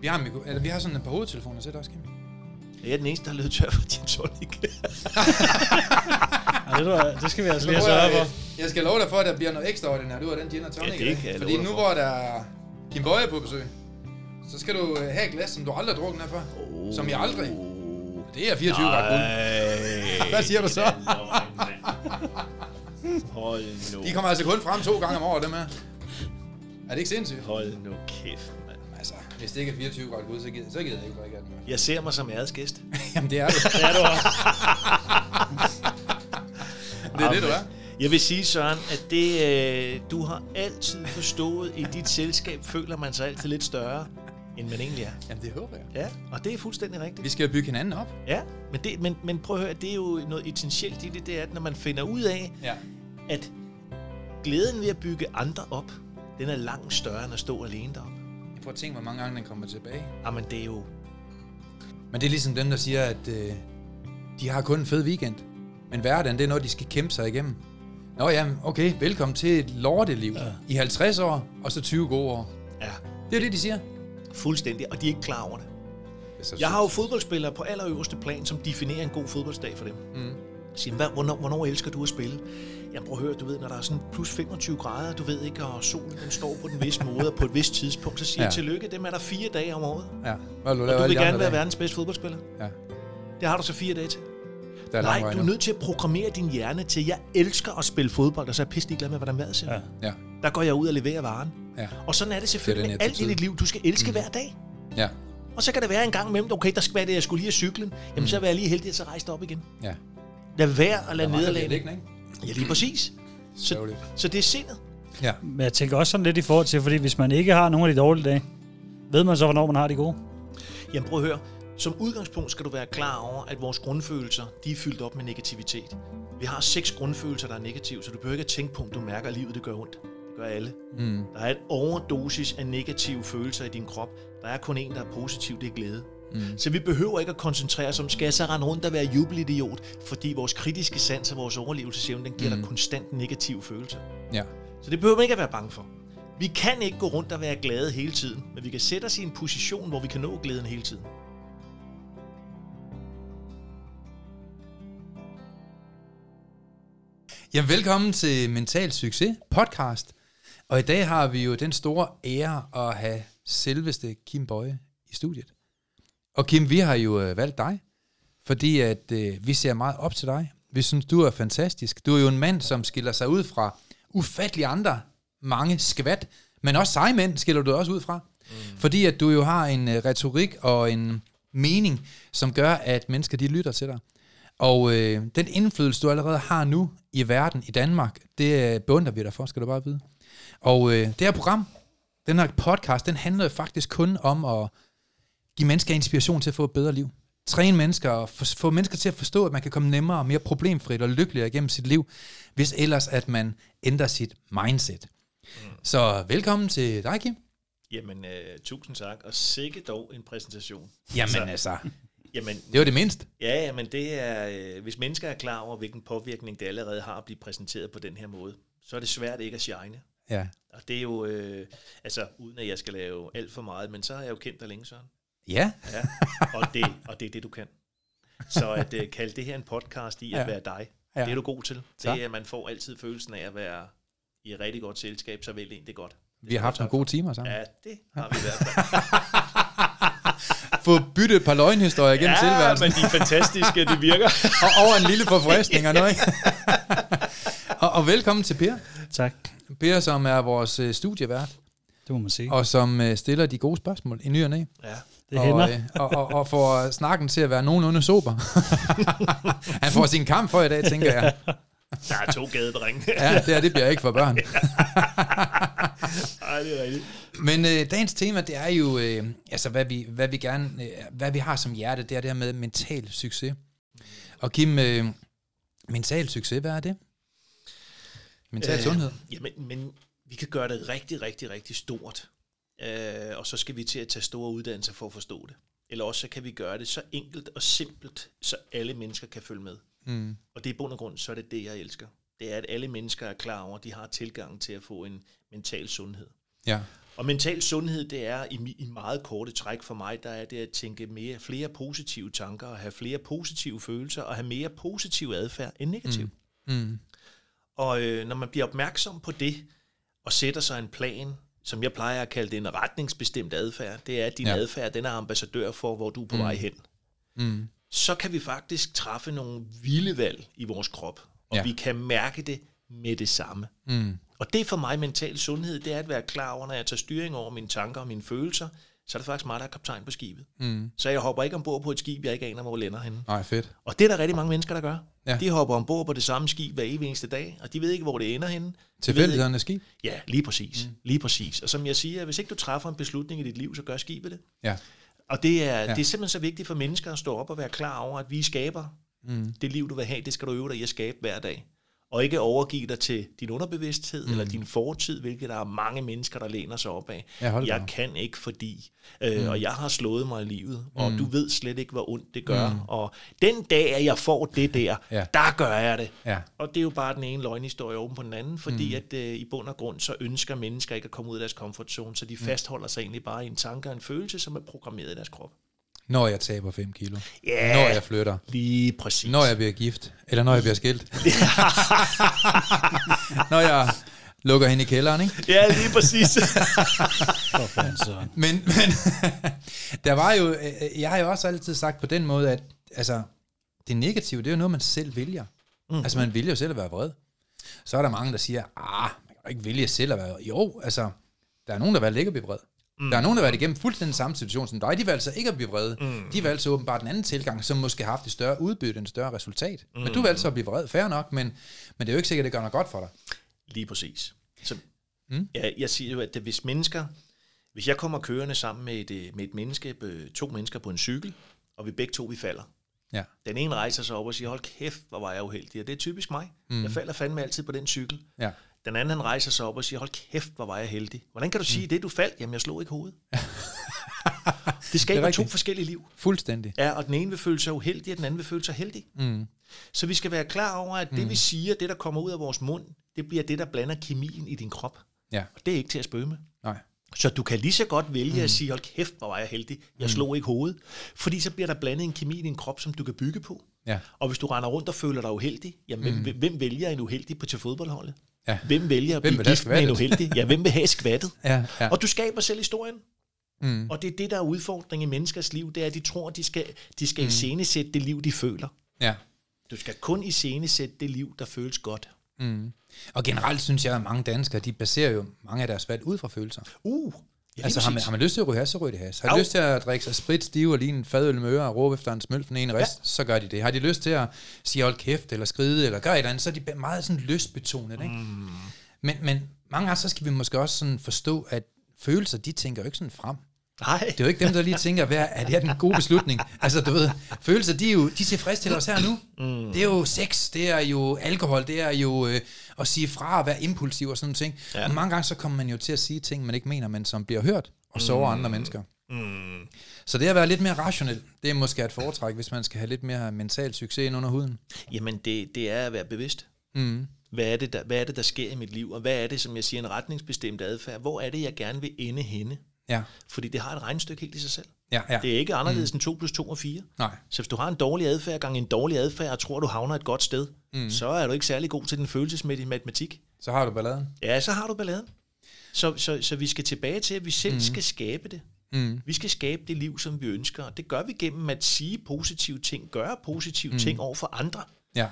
vi, har, mikro- eller, vi har sådan et par hovedtelefoner til også, Kim. Jeg er den eneste, der har løbet tør for din tonic. Ja, det, tror jeg, det skal vi altså Så lige prøver have sørget jeg, for. jeg skal love dig for, at der bliver noget ekstraordinært ud af den gin og tonic. Ja, det kan jeg Fordi dig nu for. hvor der er Kim Bøje på besøg, så skal du øh, have et glas, som du aldrig har drukket før. Oh. Som jeg aldrig. Det er 24 grader guld. Nej. Hvad siger du så? Hold nu. De kommer altså kun frem to gange om året, dem her. Er det ikke sindssygt? Hold nu kæft. Altså, hvis det ikke er 24 grader guld, så gider, så gider jeg ikke drikke mere. Jeg ser mig som æresgæst. Jamen, det er det. Det er du også. Det er det, du er. Jeg vil sige, Søren, at det, øh, du har altid forstået, i dit selskab føler man sig altid lidt større, end man egentlig er. Jamen, det håber jeg. Ja, og det er fuldstændig rigtigt. Vi skal jo bygge hinanden op. Ja, men, det, men, men prøv at høre, det er jo noget essentielt i det, det er, at når man finder ud af, Ja. at glæden ved at bygge andre op, den er langt større end at stå alene deroppe. Prøver at tænke, hvor mange gange den kommer tilbage. Jamen, det er jo... Men det er ligesom dem, der siger, at øh, de har kun en fed weekend. Men hverdagen, det er noget, de skal kæmpe sig igennem. Nå ja, okay, velkommen til et lorteliv ja. i 50 år, og så 20 gode år. Ja, Det er det, de siger. fuldstændig, og de er ikke klar over det. Det Jeg har jo fodboldspillere på allerøverste plan, som definerer en god fodboldsdag for dem. Mm. Siger, hvornår, hvornår elsker du at spille? Jamen prøv at høre, du ved, når der er sådan plus 25 grader, du ved ikke, og solen den står på den visse måde, og på et vist tidspunkt, så siger Ja. jeg tillykke, dem er der fire dage om året. Ja. Vil du, Og du vil gerne være dage? verdens bedste fodboldspiller. Ja, Det har du så fire dage til. der er Nej, du er nødt til at programmere din hjerne til, jeg elsker at spille fodbold, og så er jeg pisselig glad med, hvordan vejret ser. Ja. Ja. Der går jeg ud og leverer varen. ja, Og sådan er det selvfølgelig Det er med alt i dit liv. Du skal elske mm. hver dag. ja, Og så kan det være en gang imellem, okay, der skal være det, jeg skulle lige have cyklen. Jamen, så er jeg lige heldig, at så rejse dig op igen. ja. Lad være at lade mangler nederlagene. lidt, ikke? Ja, lige præcis. Så, Sørgeligt. så det er sindet. Ja. Men jeg tænker også sådan lidt i forhold til, fordi hvis man ikke har nogen af de dårlige dage, ved man så, hvornår man har de gode? Jamen prøv at høre. Som udgangspunkt skal du være klar over, at vores grundfølelser, de er fyldt op med negativitet. Vi har seks grundfølelser, der er negative, så du behøver ikke at tænke på, om du mærker, at livet det gør ondt. Det gør alle. Mm. Der er et overdosis af negative følelser i din krop. Der er kun en, der er positiv, det er glæde. Mm. Så vi behøver ikke at koncentrere os om, skal jeg så rende rundt og være jubelidiot? Fordi vores kritiske sans og vores overlevelsesevne, den giver Mm. dig konstant negative følelser. Ja. Så det behøver man ikke at være bange for. Vi kan ikke gå rundt og være glade hele tiden, men vi kan sætte os i en position, hvor vi kan nå glæden hele tiden. Ja, velkommen til Mental Succes podcast. Og i dag har vi jo den store ære at have selveste Kim Bøje i studiet. Og Kim, vi har jo øh, valgt dig, fordi at øh, vi ser meget op til dig. Vi synes, du er fantastisk. Du er jo en mand, som skiller sig ud fra ufattelige andre mange skvat, men også seje mænd skiller du også ud fra. Mm. Fordi at du jo har en øh, retorik og en mening, som gør, at mennesker de lytter til dig. Og øh, den indflydelse, du allerede har nu i verden, i Danmark, det øh, beundrer vi dig for, skal du bare vide. Og øh, det her program, den her podcast, den handler faktisk kun om at give mennesker inspiration til at få et bedre liv. Træne mennesker og få, få mennesker til at forstå, at man kan komme nemmere og mere problemfrit og lykkeligere igennem sit liv, hvis ellers at man ændrer sit mindset. Mm. Så velkommen til dig, Kim. Jamen, øh, tusind tak, og sikke dog en præsentation. Jamen Så- altså, Jamen, det var det mindste. ja, ja, men det er, øh, hvis mennesker er klar over, hvilken påvirkning det allerede har at blive præsenteret på den her måde, så er det svært ikke at shine. Ja. Og det er jo, øh, altså uden at jeg skal lave alt for meget, men så har jeg jo kendt dig længe, Søren. Ja, Ja, og det, og det er det, du kan. Så at uh, kalde det her en podcast i at Ja. være dig, Ja. det er du god til. Det er, at man får altid følelsen af at være i et rigtig godt selskab, så vælg en, det er godt. vi har haft nogle gode timer sammen. Ja, det har vi i hvert fald. få byttet et par løgnhistorier igennem Ja, tilværelsen. men de er fantastiske, de virker. Og over en lille forfriskning og noget. og, og velkommen til Per. Tak. Per, som er vores øh, studievært, Det må man sige. og som øh, stiller de gode spørgsmål i ny og næ. Ja. Det og, hænder. øh, og, og, og får snakken til at være nogenlunde sober. Han får sin kamp for i dag, tænker jeg. Der er to gadedrenge. Ja, det, her, det bliver ikke for børn. Ej, det er rigtigt. Men øh, dagens tema, det er jo, øh, altså hvad vi, hvad vi gerne, øh, hvad vi har som hjerte, det er det her med mental succes. Og Kim, øh, mental succes, hvad er det? Mental øh, sundhed? Jamen, men vi kan gøre det rigtig, rigtig, rigtig stort. Øh, og så skal vi til at tage store uddannelser for at forstå det. Eller også så kan vi gøre det så enkelt og simpelt, så alle mennesker kan følge med. Mm. Og det er i bund og grund, så er det det, jeg elsker. Det er, at alle mennesker er klar over, at de har tilgang til at få en mental sundhed. Ja. Og mental sundhed, det er i, i meget korte træk for mig, der er det at tænke mere, flere positive tanker, og have flere positive følelser, og have mere positiv adfærd end negativ. Mm. Mm. Og øh, når man bliver opmærksom på det, og sætter sig en plan, som jeg plejer at kalde det en retningsbestemt adfærd, det er, at din Ja. adfærd, den er ambassadør for, hvor du er på mm. vej hen. Mm. Så kan vi faktisk træffe nogle vilde valg i vores krop, og Ja. vi kan mærke det med det samme. Mm. Og det er for mig mental sundhed, det er at være klar over, når jeg tager styring over mine tanker og mine følelser, så er det faktisk mig, der er kaptajn på skibet. Mm. Så jeg hopper ikke ombord på et skib, jeg ikke aner, hvor lænder henne. Nej, fedt. Og det er der rigtig mange mennesker, der gør. Ja. De hopper ombord på det samme skib hver evig eneste dag, og de ved ikke, hvor det ender henne. Tilfældighedernes skib? Ja, lige præcis. Mm. Lige præcis. Og som jeg siger, hvis ikke du træffer en beslutning i dit liv, så gør skibet det. Ja. Og det er, ja. det er simpelthen så vigtigt for mennesker at stå op og være klar over, at vi skaber Mm. det liv, du vil have, det skal du øve dig i at skabe hver dag. Og ikke overgive dig til din underbevidsthed mm. eller din fortid, hvilket der er mange mennesker, der læner sig op af. Ja, da jeg kan ikke fordi, øh, mm. og jeg har slået mig i livet, og mm. du ved slet ikke, hvor ondt det gør. Mm. Og den dag, at jeg får det der, Ja. der gør jeg det. Ja. Og det er jo bare den ene løgnhistorie oven på den anden, fordi mm. at øh, i bund og grund, så ønsker mennesker ikke at komme ud af deres comfort zone, så de mm. fastholder sig egentlig bare i en tanke og en følelse, som er programmeret i deres krop. Når jeg taber 5 kilo. Ja. Når jeg flytter. Lige præcis. Når jeg bliver gift. Eller når jeg bliver skilt. når jeg lukker hende i kælderen, ikke? Ja, lige præcis. Men, men der var jo, øh, jeg har jo også altid sagt på den måde, at altså, det negative, det er jo noget, man selv vælger. Mm. Altså, man vælger jo selv at være vred. Så er der mange, der siger, ah, man kan jo ikke vælge selv at være vred. Jo, altså, der er nogen, der valgte ikke at blive vred. Mm. Der er nogen, der har været igennem fuldstændig samme situation som dig. De valgte så ikke at blive vrede. Mm. De valgte så åbenbart den anden tilgang, som måske har haft et større udbytte, en større resultat. Mm. Men du valgte så at blive vred. Fair nok, men, men det er jo ikke sikkert, at det gør noget godt for dig. Lige præcis. Så, Mm. mm. ja, jeg siger jo, at det, hvis mennesker, hvis jeg kommer kørende sammen med et, øh, med et menneske, øh, to mennesker på en cykel, og vi begge to vi falder. Ja. Den ene rejser sig op og siger, hold kæft, hvor var jeg uheldig. Og det er typisk mig. Mm. Mm. Jeg falder fandme altid på den cykel. Ja. Den anden han rejser sig op og siger, hold kæft, hvor var jeg heldig. Hvordan kan du sige det, du faldt? Jamen, jeg slog ikke hovedet. det skaber to rigtigt. forskellige liv. Fuldstændig. Ja, og den ene vil føle sig uheldig, og den anden vil føle sig heldig. Mm. Så vi skal være klar over, at det vi siger, det der kommer ud af vores mund, det bliver det, der blander kemien i din krop. Ja. Og det er ikke til at spøge med. Nej. Så du kan lige så godt vælge mm. at sige, hold kæft, hvor var jeg heldig. Jeg mm. slog ikke hovedet. Fordi så bliver der blandet en kemi i din krop, som du kan bygge på. Ja. Og hvis du render rundt og føler dig uheldig, jamen mm. hvem, hvem vælger en uheldig på til fodboldholdet? Ja. Hvem vælger at Hvem blive gift med en uheldig? Ja, hvem vil have skvattet? Ja, ja. Og du skaber selv historien. Mm. Og det er det, der er udfordringen i menneskers liv, det er, at de tror, at de skal, de skal mm. iscenesætte det liv, de føler. Ja. Du skal kun iscenesætte det liv, der føles godt. Mm. Og generelt synes jeg, at mange danskere, de baserer jo mange af deres valg ud fra følelser. Uh, ja, altså har man, har man lyst til at ryge has, så ryger de has. Har de Au. lyst til at drikke sig sprit stive og lige en fadøl med øre og råbe efter en smøl fra en rest, ja. så gør de det. Har de lyst til at sige hold kæft eller skride eller gøre et eller andet, så er de meget sådan lystbetonet. Ikke? Mm. Men, men mange gange, så skal vi måske også sådan forstå, at følelser, de tænker jo ikke sådan frem. Nej. Det er jo ikke dem, der lige tænker, hvad er det her den gode beslutning? Altså, du ved, følelser, de er jo de tilfredsstiller os her nu. Mm. Det er jo sex, det er jo alkohol, det er jo øh, at sige fra og være impulsiv og sådan nogle ting. Ja. Og mange gange, så kommer man jo til at sige ting, man ikke mener, men som bliver hørt og sårer mm. andre mennesker. Mm. Så det at være lidt mere rationel, det er måske et foretræk, hvis man skal have lidt mere mental succes ind under huden. Jamen, det, det er at være bevidst. Mm. Hvad er, det, der, hvad er det, der sker i mit liv? Og hvad er det, som jeg siger, en retningsbestemt adfærd? Hvor er det, jeg gerne vil ende henne? Ja, Fordi det har et regnestykke helt i sig selv. ja, ja. Det er ikke anderledes mm. end 2 plus 2 og 4. Nej. Så hvis du har en dårlig adfærd gange en dårlig adfærd, og tror, du havner et godt sted, mm. så er du ikke særlig god til den følelsesmæssige matematik. Så har du balladen. Ja, så har du balladen. Så, så, så vi skal tilbage til, at vi selv mm. skal skabe det. Mm. Vi skal skabe det liv, som vi ønsker, og det gør vi gennem at sige positive ting, gøre positive mm. ting over for andre. Ja.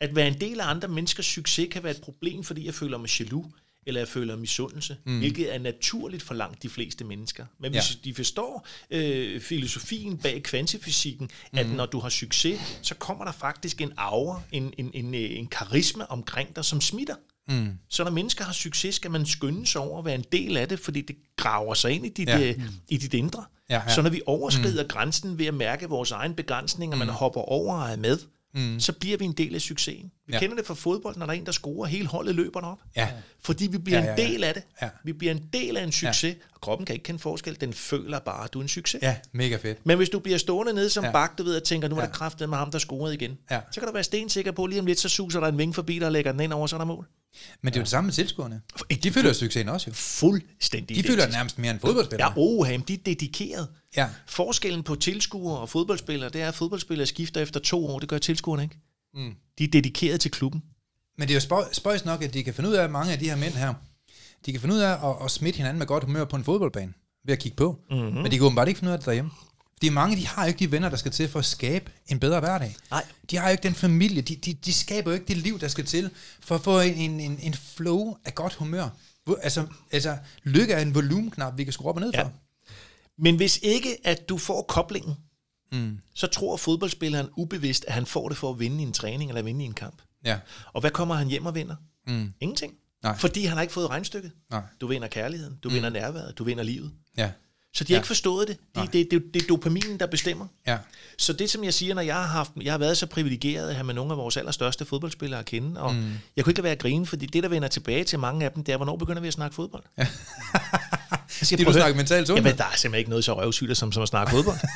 At være en del af andre menneskers succes kan være et problem, fordi jeg føler mig jaloux, eller jeg føler misundelse, mm. hvilket er naturligt for langt de fleste mennesker. Men hvis Ja. de forstår øh, filosofien bag kvantefysikken, at når du har succes, så kommer der faktisk en aura, en, en, en, øh, en karisma omkring dig, som smitter. Mm. Så når mennesker har succes, skal man skynde sig over at være en del af det, fordi det graver sig ind i dit, Ja. ja. i dit indre. Ja, ja. Så når vi overskrider mm. grænsen ved at mærke vores egen begrænsning, og man hopper over og er med, mm. så bliver vi en del af succesen. Vi Ja. ja. kender det fra fodbold, når der er en, der scorer, hele holdet løber op. Ja. Fordi vi bliver Ja, ja, ja, ja, ja. en del af det. Ja. Vi bliver en del af en succes, ja. og kroppen kan ikke kende forskel. Den føler bare, at du er en succes. Ja, mega fedt. Men hvis du bliver stående nede som Ja. ja. bak, du ved, og tænker, nu er Ja. der kraftet med ham, der scorede igen, Ja. så kan du være stensikker på, lige om lidt, så suser der en vinge forbi og lægger den ind over, så er der mål. Men det er jo det samme med tilskuerne. De føler jo succesen også jo. Fuldstændig De føler nærmest mere end fodboldspillere. Ja, men de er dedikeret. Ja. Forskellen på tilskuere og fodboldspillere, det er, at fodboldspillere skifter efter to år. Det gør tilskuerne ikke. Mm. De er dedikeret til klubben. Men det er jo spøj, spøjs nok, at de kan finde ud af, mange af de her mænd her, de kan finde ud af at, at smitte hinanden med godt humør på en fodboldbane, ved at kigge på. Mm-hmm. Men de kan åbenbart ikke finde ud af det derhjemme. Fordi mange, de har jo ikke de venner, der skal til for at skabe en bedre hverdag. Nej. De har jo ikke den familie, de, de, de skaber jo ikke det liv, der skal til, for at få en, en, en, flow af godt humør. Altså, altså lykke er en volumenknap, vi kan skrue op og ned Ja. for. Men hvis ikke, at du får koblingen, mm. så tror fodboldspilleren ubevidst, at han får det for at vinde i en træning eller vinde i en kamp. Ja. Og hvad kommer han hjem og vinder? Mm. Ingenting. Nej. Fordi han har ikke fået regnstykket. Nej. Du vinder kærligheden, du mm. vinder nærværet, du vinder livet. Ja. Så de har Ja. ikke forstået det. De, det, det, det er dopaminen, der bestemmer. Ja. Så det, som jeg siger, når jeg har haft, jeg har været så privilegeret at have med nogle af vores allerstørste fodboldspillere at kende, og mm. jeg kunne ikke lade være at grine, fordi det, der vender tilbage til mange af dem, det er, hvornår begynder vi at snakke fodbold? Ja. Det er du snakker mentalt sundhed. Jamen, der er simpelthen ikke noget så røvsygt som, som at snakke fodbold.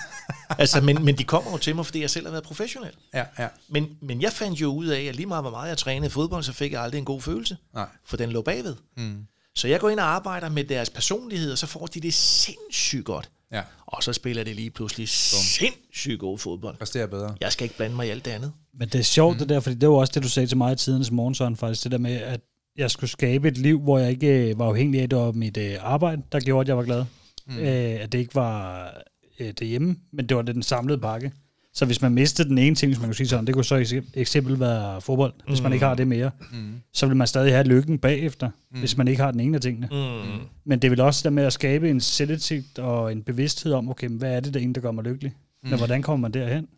altså, men, men de kommer jo til mig, fordi jeg selv har været professionel. Ja, ja. Men, men jeg fandt jo ud af, at lige meget hvor meget jeg trænede fodbold, så fik jeg aldrig en god følelse. Nej. For den lå bagved. Mm. Så jeg går ind og arbejder med deres personlighed, og så får de det sindssygt godt. Ja. Og så spiller det lige pludselig sindssygt god fodbold. Præsterer bedre. Jeg skal ikke blande mig i alt det andet. Men det er sjovt mm. det der, fordi det var også det, du sagde til mig i tidens morgen, Søren, faktisk, det der med, at jeg skulle skabe et liv, hvor jeg ikke øh, var afhængig af, at det var mit øh, arbejde, der gjorde, at jeg var glad. Mm. Øh, at det ikke var øh, det hjemme, men det var det den samlede pakke. Så hvis man mistede den ene ting, hvis man kunne sige sådan, det kunne så ekse- eksempel være fodbold, mm. hvis man ikke har det mere, mm. så vil man stadig have lykken bagefter, mm. hvis man ikke har den ene af tingene. Mm. Men det vil også der med at skabe en selvindsigt og en bevidsthed om, okay, hvad er det, der ene, der gør mig lykkelig? Mm. Men hvordan kommer man derhen?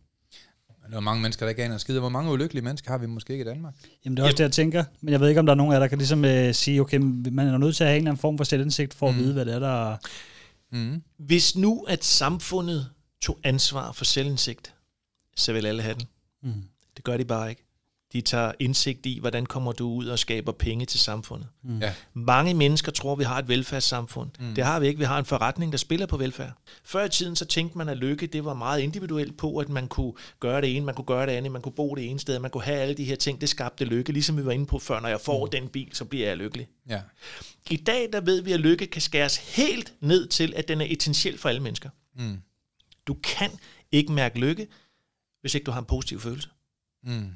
Der er mange mennesker, der ikke aner en skid. Hvor mange ulykkelige mennesker har vi måske ikke i Danmark? Jamen det er også det, jeg tænker. Men jeg ved ikke, om der er nogen af jer, der kan ligesom øh, sige, okay, man er nødt til at have en eller anden form for selvindsigt for at vide, hvad det er, der... Mm. Hvis nu at samfundet tog ansvar for selvindsigt, så vil alle have den. Mm. Det gør de bare ikke. De tager indsigt i, hvordan kommer du ud og skaber penge til samfundet. Mm. Ja. Mange mennesker tror, vi har et velfærdssamfund. Mm. Det har vi ikke. Vi har en forretning, der spiller på velfærd. Før i tiden, så tænkte man, at lykke det var meget individuelt på, at man kunne gøre det ene, man kunne gøre det andet, man kunne bo det ene sted, man kunne have alle de her ting, det skabte lykke. Ligesom vi var inde på før, når jeg får mm. den bil, så bliver jeg lykkelig. Ja. I dag, der ved vi, at lykke kan skæres helt ned til, at den er essentiel for alle mennesker. Mm. Du kan ikke mærke lykke, hvis ikke du har en positiv følelse. Mm.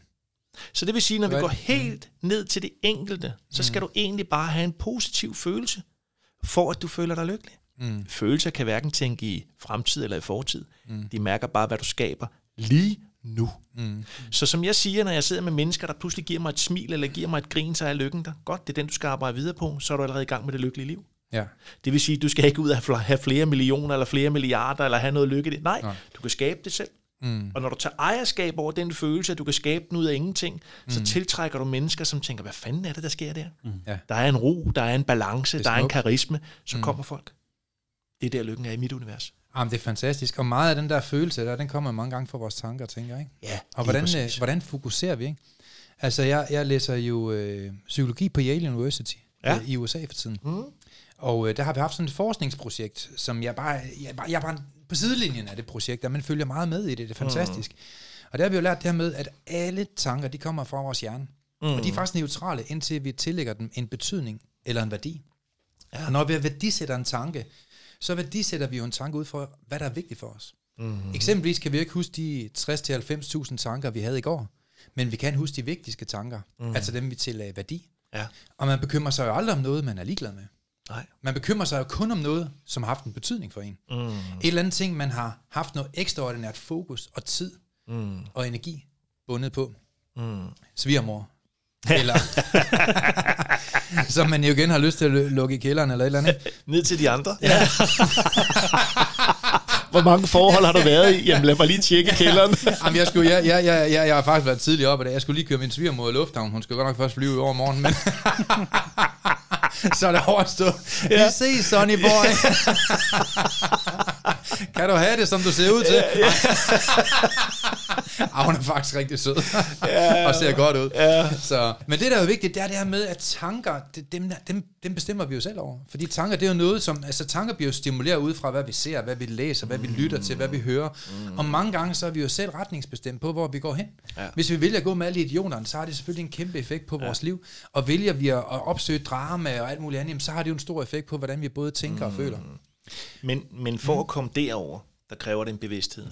Så det vil sige, når vi går helt ned til det enkelte, så skal du egentlig bare have en positiv følelse, for at du føler dig lykkelig. Mm. Følelser kan hverken tænke i fremtid eller i fortid. Mm. De mærker bare, hvad du skaber lige nu. Mm. Så som jeg siger, når jeg sidder med mennesker, der pludselig giver mig et smil eller giver mig et grin, så er lykken der. Godt, det er den, du skal arbejde videre på. Så er du allerede i gang med det lykkelige liv. Ja. Det vil sige, du skal ikke ud og have fl- have flere millioner eller flere milliarder eller have noget lykke. Nej, Nej. du kan skabe det selv. Mm. Og når du tager ejerskab over den følelse, at du kan skabe den ud af ingenting, mm. så tiltrækker du mennesker, som tænker, hvad fanden er det, der sker der? Mm. Ja. Der er en ro, der er en balance, Det der er er en karisme. Så mm. kommer folk. Det er der, lykken er i mit univers. Jamen, det er fantastisk. Og meget af den der følelse der, den kommer mange gange fra vores tanker, tænker jeg. Ikke? Ja, Og hvordan, øh, hvordan fokuserer vi? Ikke? Altså, jeg, jeg læser jo øh, psykologi på Yale University Ja. øh, i USA for tiden. Mm. Og øh, der har vi haft sådan et forskningsprojekt, som jeg bare, jeg, bare, jeg er bare på sidelinjen af det projekt, og man følger meget med i det. Det er fantastisk. Mm. Og der har vi jo lært det her med, at alle tanker, de kommer fra vores hjerne. Mm. Og de er faktisk neutrale, indtil vi tillægger dem en betydning eller en værdi. Ja. Og når vi værdisætter en tanke, så værdisætter vi jo en tanke ud fra, hvad der er vigtigt for os. Mm. Eksempelvis kan vi ikke huske de 60-90.000 tanker, vi havde i går, men vi kan huske de vigtigste tanker, mm. altså dem, vi tillagde værdi. Ja. Og man bekymrer sig jo aldrig om noget, man er ligeglad med. Nej. Man bekymrer sig jo kun om noget, som har haft en betydning for en. Mm. Et eller andet ting, man har haft noget ekstraordinært fokus og tid Mm. og energi bundet på. Mm. Svigermor. Eller som man jo igen har lyst til at lu- lukke i kælderen eller et eller andet. Ned til de andre. Ja. Hvor mange forhold har du været i? Jamen lad mig lige tjekke kælderen. Jamen, jeg, skulle, jeg, jeg, jeg, jeg, jeg har faktisk været tidlig oppe i dag. Jeg skulle lige køre min svigermor i lufthavn. Hun skal godt nok først flyve i overmorgen, men... så er det overstået. Ja. Vi ses, Sonny boy. kan du have det, som du ser ud til? Ja, ja. ah, hun er faktisk rigtig sød. Ja, og ser godt ud. Ja. Så, men det, der er jo vigtigt, det er det her med, at tanker, det, dem, dem, dem bestemmer vi jo selv over. Fordi tanker, det er jo noget, som... Altså, tanker bliver jo stimuleret ud fra, hvad vi ser, hvad vi læser, hvad vi lytter til, hvad vi hører. Mm. Og mange gange, så er vi jo selv retningsbestemt på, hvor vi går hen. Ja. Hvis vi vælger at gå med alle idioterne, så har det selvfølgelig en kæmpe effekt på ja. vores liv. Og vælger vi at opsøge drama og alt muligt andet, så har det jo en stor effekt på, hvordan vi både tænker mm. og føler. Men, men for at komme derover, der kræver det en bevidsthed.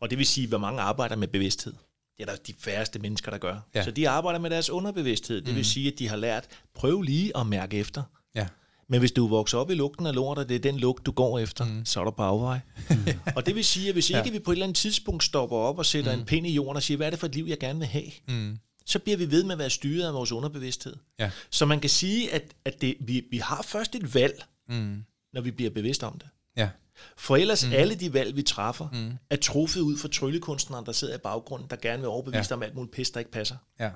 Og det vil sige, hvor mange arbejder med bevidsthed. Det er der de færreste mennesker, der gør. Ja. Så de arbejder med deres underbevidsthed. Det vil sige, at de har lært, prøv lige at mærke efter. Ja. Men hvis du vokser op i lugten af lort, og det er den lugt, du går efter, mm. så er du på afvej. og det vil sige, at hvis ikke Ja. vi på et eller andet tidspunkt stopper op og sætter mm. en pind i jorden og siger, hvad er det for et liv, jeg gerne vil have, Mm. så bliver vi ved med at være styret af vores underbevidsthed. Ja. Så man kan sige, at, at det, vi, vi har først et valg, Mm. Når vi bliver bevidst om det. Ja. For ellers mm. alle de valg, vi træffer, mm. er truffet ud fra tryllekunstneren, der sidder i baggrunden, der gerne vil overbevise Ja. dig om alt muligt pis, der ikke passer. Ja.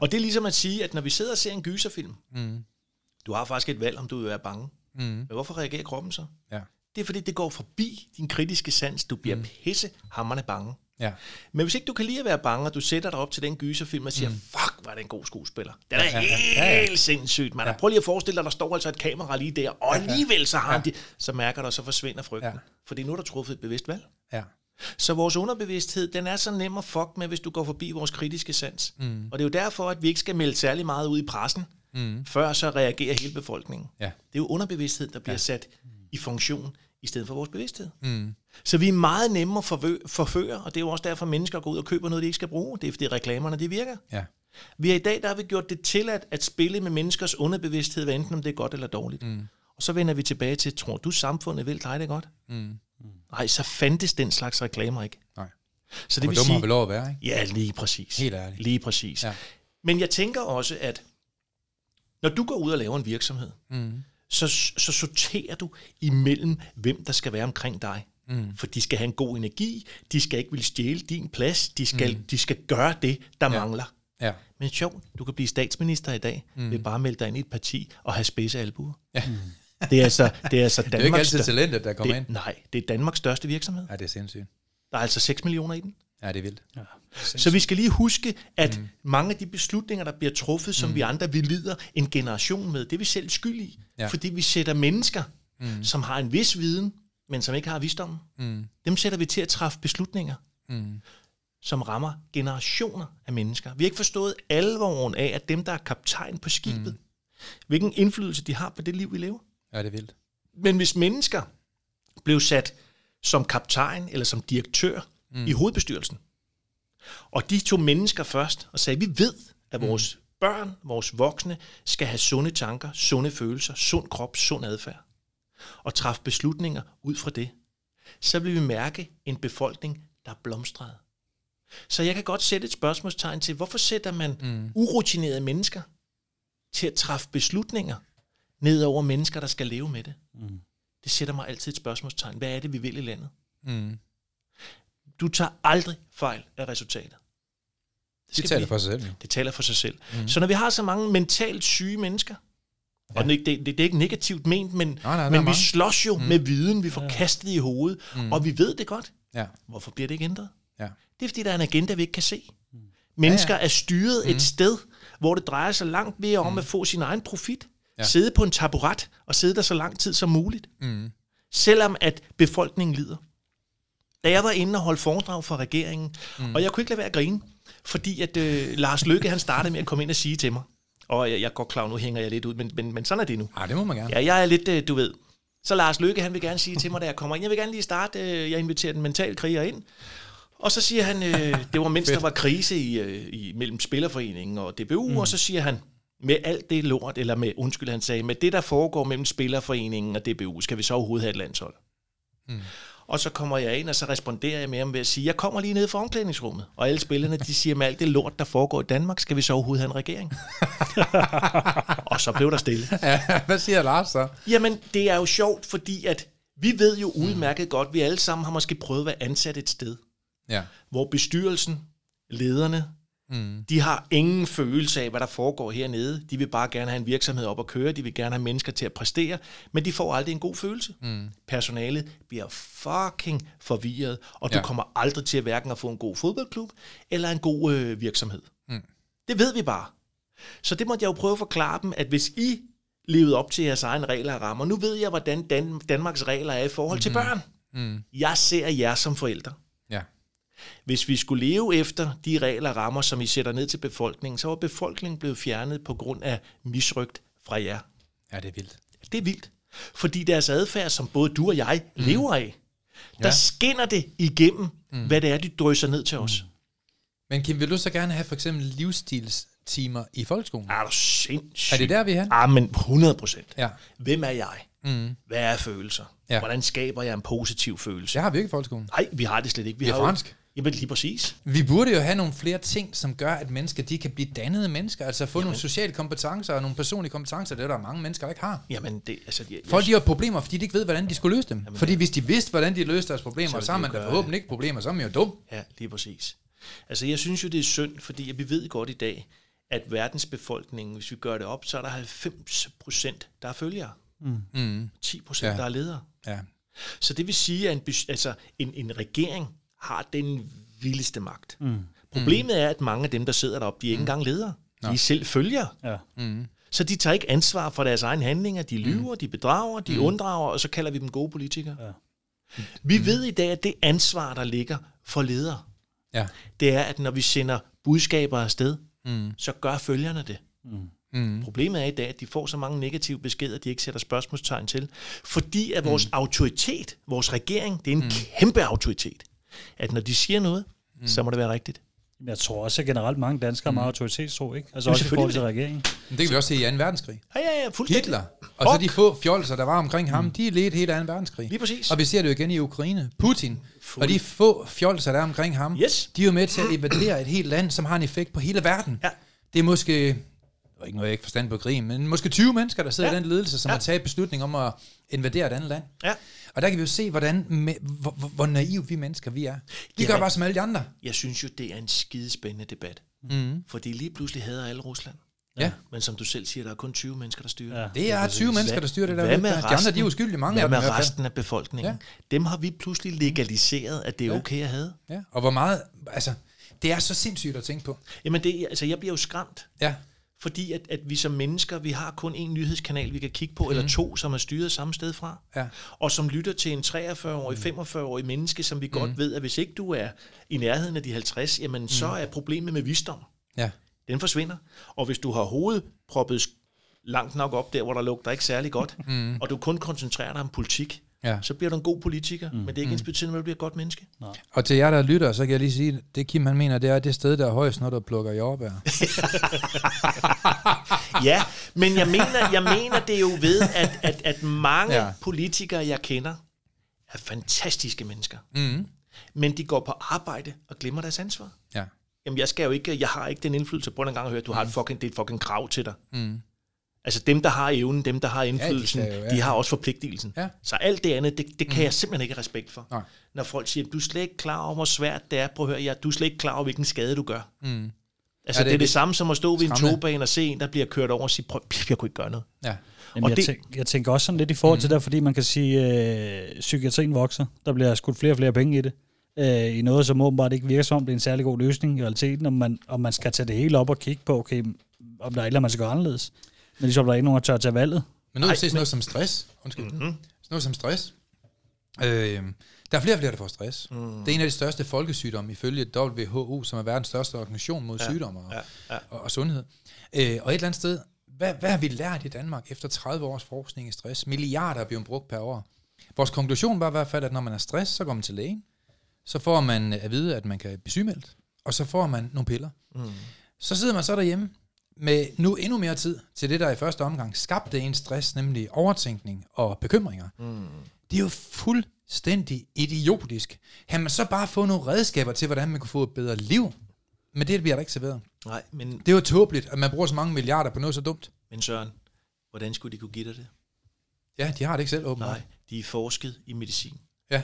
Og det er ligesom at sige, at når vi sidder og ser en gyserfilm, Mm. du har faktisk et valg, om du vil være bange. Mm. Men hvorfor reagerer kroppen så? Ja. Det er fordi, det går forbi din kritiske sans. Du bliver mm. pisse hammerne bange. Ja. Men hvis ikke du kan lide at være bange, og du sætter dig op til den gyserfilm og siger, mm. fuck, var det en god skuespiller. Det er da ja, helt ja, ja. sindssygt, man. Ja. Ja. Prøv lige at forestille dig, der står altså et kamera lige der, og alligevel så har han de, så mærker du, og så forsvinder frygten. Ja. Ja. Fordi nu er der truffet et bevidst valg. Ja. Så vores underbevidsthed, den er så nem at fuck med, hvis du går forbi vores kritiske sans. Mm. Og det er jo derfor, at vi ikke skal melde særlig meget ud i pressen, mm. før så reagerer hele befolkningen. Ja. Det er jo underbevidsthed, der bliver ja. sat i funktion, i stedet for vores bevidsthed. Mm. Så vi er meget nemme at forvø- forføre, og det er jo også derfor, at mennesker går ud og køber noget, de ikke skal bruge. Det er fordi reklamerne, de virker. Ja. Vi har i dag, der har vi gjort det tilladt at spille med menneskers underbevidsthed, hvad enten om det er godt eller dårligt. Mm. Og så vender vi tilbage til, tror du samfundet vil dig det godt? Mm. Nej, så fandtes den slags reklamer ikke. Nej. Så Det Hvor dumme har vi lov at være, ikke? Ja, lige præcis. Helt ærligt. Lige præcis. Ja. Men jeg tænker også, at når du går ud og laver en virksomhed, Mm. Så, så sorterer du imellem, hvem der skal være omkring dig. Mm. For de skal have en god energi, de skal ikke vil stjæle din plads, de skal, mm. de skal gøre det, der Ja. mangler. Ja. Men sjovt, du kan blive statsminister i dag, mm. ved bare at melde dig ind i et parti og have spidse albuer. Ja. Det er altså, det er altså Det er jo ikke Danmarks, altid talentet, der kommer ind. det, nej, det er Danmarks største virksomhed. Ja, det er sindssygt. Der er altså 6 millioner i den. Ja, det er vildt. Ja. Så vi skal lige huske, at mm. mange af de beslutninger, der bliver truffet, som mm. vi andre, vi lider en generation med, det er vi selv skyld i. Ja. Fordi vi sætter mennesker, mm. som har en vis viden, men som ikke har visdommen, Mm. dem sætter vi til at træffe beslutninger, Mm. som rammer generationer af mennesker. Vi har ikke forstået alvoren af, at dem, der er kaptajn på skibet, mm. hvilken indflydelse de har på det liv, vi lever. Ja, det er vildt. Men hvis mennesker blev sat som kaptajn eller som direktør mm. i hovedbestyrelsen, og de tog mennesker først og sagde, vi ved, at vores mm. børn, vores voksne, skal have sunde tanker, sunde følelser, sund krop, sund adfærd, og træffe beslutninger ud fra det, så vil vi mærke en befolkning, der er blomstret. Så jeg kan godt sætte et spørgsmålstegn til, hvorfor sætter man mm. urutinerede mennesker til at træffe beslutninger ned over mennesker, der skal leve med det? Mm. Det sætter mig altid et spørgsmålstegn. Hvad er det, vi vil i landet? Mm. Du tager aldrig fejl af resultatet. Det skal taler vi- for sig selv. jo. Det taler for sig selv. Mm. Så når vi har så mange mentalt syge mennesker, ja. og det, det, det, det er ikke negativt ment, men, Nej, nej, men vi mange. slås jo mm. med viden, vi får kastet i hovedet, mm. og vi ved det godt. Ja. Hvorfor bliver det ikke ændret? Ja. Det er fordi, der er en agenda, vi ikke kan se. Mennesker ja, ja. er styret mm. et sted, hvor det drejer sig langt mere om at få sin egen profit. Ja. Ja. Sidde på en taburet og sidde der så lang tid som muligt. Mm. Selvom at befolkningen lider. Da jeg var inde og holdt foredrag for regeringen, mm. og jeg kunne ikke lade være at grine, fordi at øh, Lars Løkke, han startede med at komme ind og sige til mig, og jeg, jeg går klar, nu hænger jeg lidt ud, men, men, men sådan er det nu. Ah, det må man gerne. Ja, jeg er lidt, øh, du ved. Så Lars Løkke, han vil gerne sige til mig, da jeg kommer ind, jeg vil gerne lige starte, øh, jeg inviterer den mentale kriger ind. Og så siger han, øh, det var mens der var krise i, øh, i, mellem Spillerforeningen og DBU, mm. og så siger han, med alt det lort, eller med, undskyld han sagde, med det, der foregår mellem Spillerforeningen og DBU, skal vi så overhovedet have et landshold? Mm. Og så kommer jeg ind, og så responderer jeg med ham ved at sige, jeg kommer lige ned fra omklædningsrummet, og alle spillerne, de siger, med alt det lort, der foregår i Danmark, skal vi så overhovedet have en regering? og så blev der stille. Ja, hvad siger Lars så? Jamen, det er jo sjovt, fordi at vi ved jo udmærket godt, vi alle sammen har måske prøvet at være ansat et sted, Ja. hvor bestyrelsen, lederne, mm. de har ingen følelse af, hvad der foregår hernede. De vil bare gerne have en virksomhed op at køre, de vil gerne have mennesker til at præstere, men de får aldrig en god følelse. Mm. Personalet bliver fucking forvirret, og du Ja. kommer aldrig til at hverken at få en god fodboldklub eller en god øh, virksomhed. Mm. Det ved vi bare. Så det måtte jeg jo prøve at forklare dem, at hvis I levede op til jeres egne regler og rammer, nu ved jeg, hvordan Dan- Danmarks regler er i forhold mm. til børn. Mm. Jeg ser jer som forældre. Ja. Hvis vi skulle leve efter de regler og rammer, som I sætter ned til befolkningen, så var befolkningen blevet fjernet på grund af misrygt fra jer. Ja, det er vildt. Det er vildt. Fordi deres adfærd, som både du og jeg mm. lever af, der Ja. skinner det igennem, mm. hvad det er, de drysser ned til os. Men Kim, vil du så gerne have for eksempel livsstilstimer i folkeskolen? Er du sindssygt? Er det der, vi er? Ah, men 100 procent. Ja. Hvem er jeg? Mm. Hvad er følelser? Ja. Hvordan skaber jeg en positiv følelse? Det har vi ikke i folkeskolen. Nej, vi har det slet ikke. Vi, er har fransk. Jamen lige præcis. Vi burde jo have nogle flere ting, som gør, at mennesker de kan blive dannede mennesker. Altså få nogle sociale kompetencer og nogle personlige kompetencer. Det er der mange mennesker, der ikke har. Jamen, det, altså, jeg, Folk de har problemer, fordi de ikke ved, hvordan de skulle løse dem. Jamen, fordi hvis de vidste, hvordan de løste deres problemer, Så så, har man da forhåbentlig ikke problemer, så er man jo dum. Ja, lige præcis. Altså, jeg synes jo, det er synd, fordi vi ved godt i dag, at verdensbefolkningen, hvis vi gør det op, så er der 90 procent, der er følgere. Mm. 10 procent, Ja. der er ledere. Ja. Så det vil sige, at en, altså, en, en regering har den vildeste magt. Mm. Problemet er, at mange af dem, der sidder deroppe, de er ikke engang ledere. De er selv følgere. Ja. Så de tager ikke ansvar for deres egne handlinger. De lyver, de bedrager, de unddrager, og så kalder vi dem gode politikere. Ja. Vi ved i dag, at det ansvar, der ligger for ledere, Ja. det er, at når vi sender budskaber afsted, mm. så gør følgerne det. Mm. Problemet er i dag, at de får så mange negative beskeder, de ikke sætter spørgsmålstegn til. Fordi at vores mm. autoritet, vores regering, det er en mm. kæmpe autoritet. At når de siger noget, mm. så må det være rigtigt. Men Jeg tror også, at generelt mange danskere har meget autoritetstro, ikke? Altså også i forhold til regeringen. Men det kan vi også se i 2. verdenskrig. Ja, ja, ja, fuldstændig. Hitler, og så de få fjolser, der var omkring ham, de ledte hele 2. verdenskrig. Lige præcis. Og vi ser det jo igen i Ukraine. Putin, og de få fjolser, der er omkring ham, Yes. de er jo med til at invadere et helt land, som har en effekt på hele verden. Ja. Det er måske, er ikke noget, jeg ikke forstand på krigen, men måske 20 mennesker, der sidder Ja. i den ledelse, som Ja. har taget beslutning om at invadere et andet land. Ja. Og der kan vi jo se, hvordan, med, hvor, hvor, hvor naive vi mennesker vi er. De gør Jamen. bare som alle de andre. Jeg synes jo, det er en skidespændende debat. Mm. Fordi lige pludselig hader alle Rusland. Ja. Men som du selv siger, der er kun 20 mennesker, der styrer. Ja. Det er 20 mennesker, der styrer det der. Hvad med de andre, resten? de er uskyldige, mange Hvad af dem. resten af befolkningen? Ja. Dem har vi pludselig legaliseret, at det er Ja. okay at have. Ja. Og hvor meget, altså, det er så sindssygt at tænke på. Jamen, det, altså, jeg bliver jo skræmt. Ja. Fordi at, at vi som mennesker, vi har kun en nyhedskanal, vi kan kigge på, mm. eller to, som er styret samme sted fra. Ja. Og som lytter til en 43-årig, 45-årig menneske, som vi mm. godt ved, at hvis ikke du er i nærheden af de 50, jamen så er problemet med visdom. Ja. Den forsvinder. Og hvis du har hovedet proppet langt nok op der, hvor der lugter ikke særlig godt, mm. og du kun koncentrerer dig om politik, Ja. så bliver du en god politiker, mm. men det er ikke ens betydende, at du bliver et godt menneske. Og til jer, der lytter, så kan jeg lige sige, det Kim han mener, det er det sted, der er højst, når du plukker jordbær. Ja, men jeg mener, jeg mener det er jo ved, at, at, at mange Ja. politikere, jeg kender, er fantastiske mennesker. Mm. Men de går på arbejde og glemmer deres ansvar. Ja. Jamen, jeg skal jo ikke, jeg har ikke den indflydelse. Prøv en gang at høre, du har et fucking, det er et fucking krav til dig. Mm. Altså dem, der har evnen, dem, der har indflydelsen, skal jo, ja. de har også forpligtelsen. Ja. Så alt det andet, det, det kan jeg simpelthen ikke have respekt for. Nej. Når folk siger, du er slet ikke klar over, hvor svært det er. Prøv at høre, ja, du er slet ikke klar over, hvilken skade du gør. Mm. Altså, Ja, det det, er det lidt samme som at stå ved en skræmmende. togbane og se en, der bliver kørt over og sige, prøv, jeg kunne ikke gøre noget. Ja. Jamen, Og jeg, det- tænk, jeg tænker også sådan lidt i forhold til det, fordi man kan sige, at øh, psykiatrien vokser. Der bliver skudt flere og flere penge i det. Øh, I noget, som åbenbart ikke virker som om, det er en særlig god løsning i realiteten, om man, om man skal tage det hele op og kigge på, okay, om der er et eller andet, man skal gøre anderledes. Men ligesom der er ikke nogen, der tør tage valget. Men nu Ej, vi se sådan noget som stress. Undskyld. Mm-hmm. Sådan noget som stress. Øh, der er flere og flere, der får stress. Mm. Det er en af de største folkesygdomme ifølge WHO, som er verdens største organisation mod ja. sygdomme og, ja, ja. Og, og sundhed. Øh, og et eller andet sted, hvad, hvad har vi lært i Danmark efter 30 års forskning i stress? Milliarder er blevet brugt per år. Vores konklusion var i hvert fald, at når man er stress, så går man til lægen. Så får man at vide, at man kan blive sygemeldt. Og så får man nogle piller. Mm. Så sidder man så derhjemme med nu endnu mere tid til det, der i første omgang skabte en stress, nemlig overtænkning og bekymringer. Mm. Det er jo fuldstændig idiotisk. Har man så bare fået nogle redskaber til, hvordan man kunne få et bedre liv? Men det bliver der ikke serveret. Nej, men, Det er jo tåbeligt, at man bruger så mange milliarder på noget så dumt. men Søren, hvordan skulle de kunne give dig det? Ja, de har det ikke selv åbenbart. Nej, de er forsket i medicin. Ja.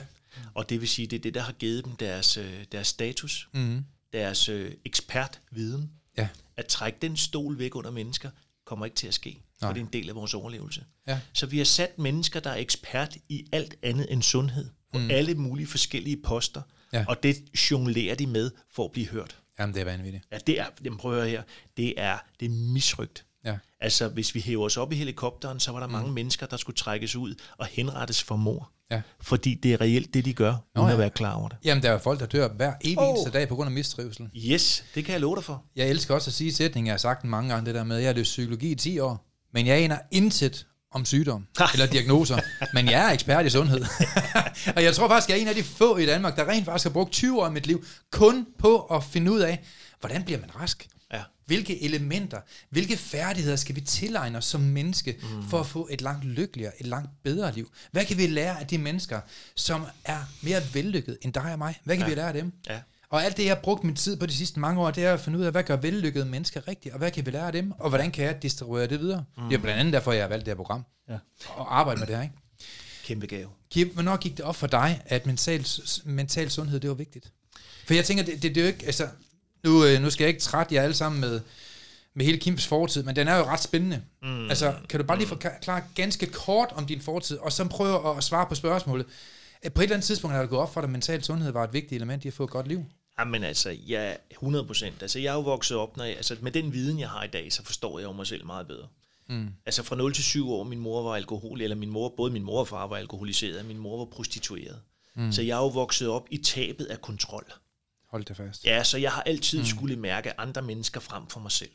Og det vil sige, det er det, der har givet dem deres, øh, deres status, Mm. deres øh, ekspertviden. Ja. At trække den stol væk under mennesker, kommer ikke til at ske. Nej. Og det er en del af vores overlevelse. Ja. Så vi har sat mennesker, der er ekspert i alt andet end sundhed, på mm. alle mulige forskellige poster, Ja. og det jonglerer de med for at blive hørt. Jamen, det er vanvittigt. Ja, det er, jamen prøv her, det er, det er misrygt. Ja. Altså, hvis vi hæver os op i helikopteren, så var der mm. mange mennesker, der skulle trækkes ud og henrettes for mor. Ja. Fordi det er reelt det, de gør, uden Nå, ja. at være klar over det. Jamen, der er jo folk, der dør hver evig eneste dag på grund af mistrivsel. Yes, det kan jeg love dig for. Jeg elsker også at sige sætningen, jeg har sagt den mange gange, det der med, at jeg har løst psykologi i 10 år, men jeg aner intet om sygdom eller diagnoser, men jeg er ekspert i sundhed. og jeg tror faktisk, jeg er en af de få i Danmark, der rent faktisk har brugt 20 år af mit liv kun på at finde ud af, hvordan bliver man rask? Ja. Hvilke elementer, hvilke færdigheder skal vi tilegne os som menneske mm. for at få et langt lykkeligere, et langt bedre liv? Hvad kan vi lære af de mennesker, som er mere vellykket end dig og mig? Hvad kan ja. vi lære af dem? Ja. Og alt det, jeg har brugt min tid på de sidste mange år, det er at finde ud af, hvad gør vellykkede mennesker rigtigt, og hvad kan vi lære af dem, og hvordan kan jeg distribuere det videre? Mm. Det er blandt andet derfor, jeg har valgt det her program, Ja. og arbejde med det her. Ikke? Kæmpe gave. Kim, hvornår gik det op for dig, at mental, mental sundhed, det var vigtigt? For jeg tænker, det, det, det er jo ikke, altså, nu, øh, nu skal jeg ikke trætte jer alle sammen med, med hele Kims fortid, men den er jo ret spændende. Mm. Altså, kan du bare lige forklare ganske kort om din fortid, og så prøve at svare på spørgsmålet. Øh, På et eller andet tidspunkt er det gået op for dig, at mental sundhed var et vigtigt element i at få et godt liv. Jamen altså, ja, 100 procent. Altså, jeg er jo vokset op, når jeg, altså, med den viden, jeg har i dag, så forstår jeg jo mig selv meget bedre. Mm. Altså fra 0 til 7 år, min mor var alkohol, eller min mor, både min mor og far var alkoholiseret, min mor var prostitueret. Mm. Så jeg er jo vokset op i tabet af kontrol. Hold det fast. Ja, så jeg har altid mm. skulle mærke andre mennesker frem for mig selv.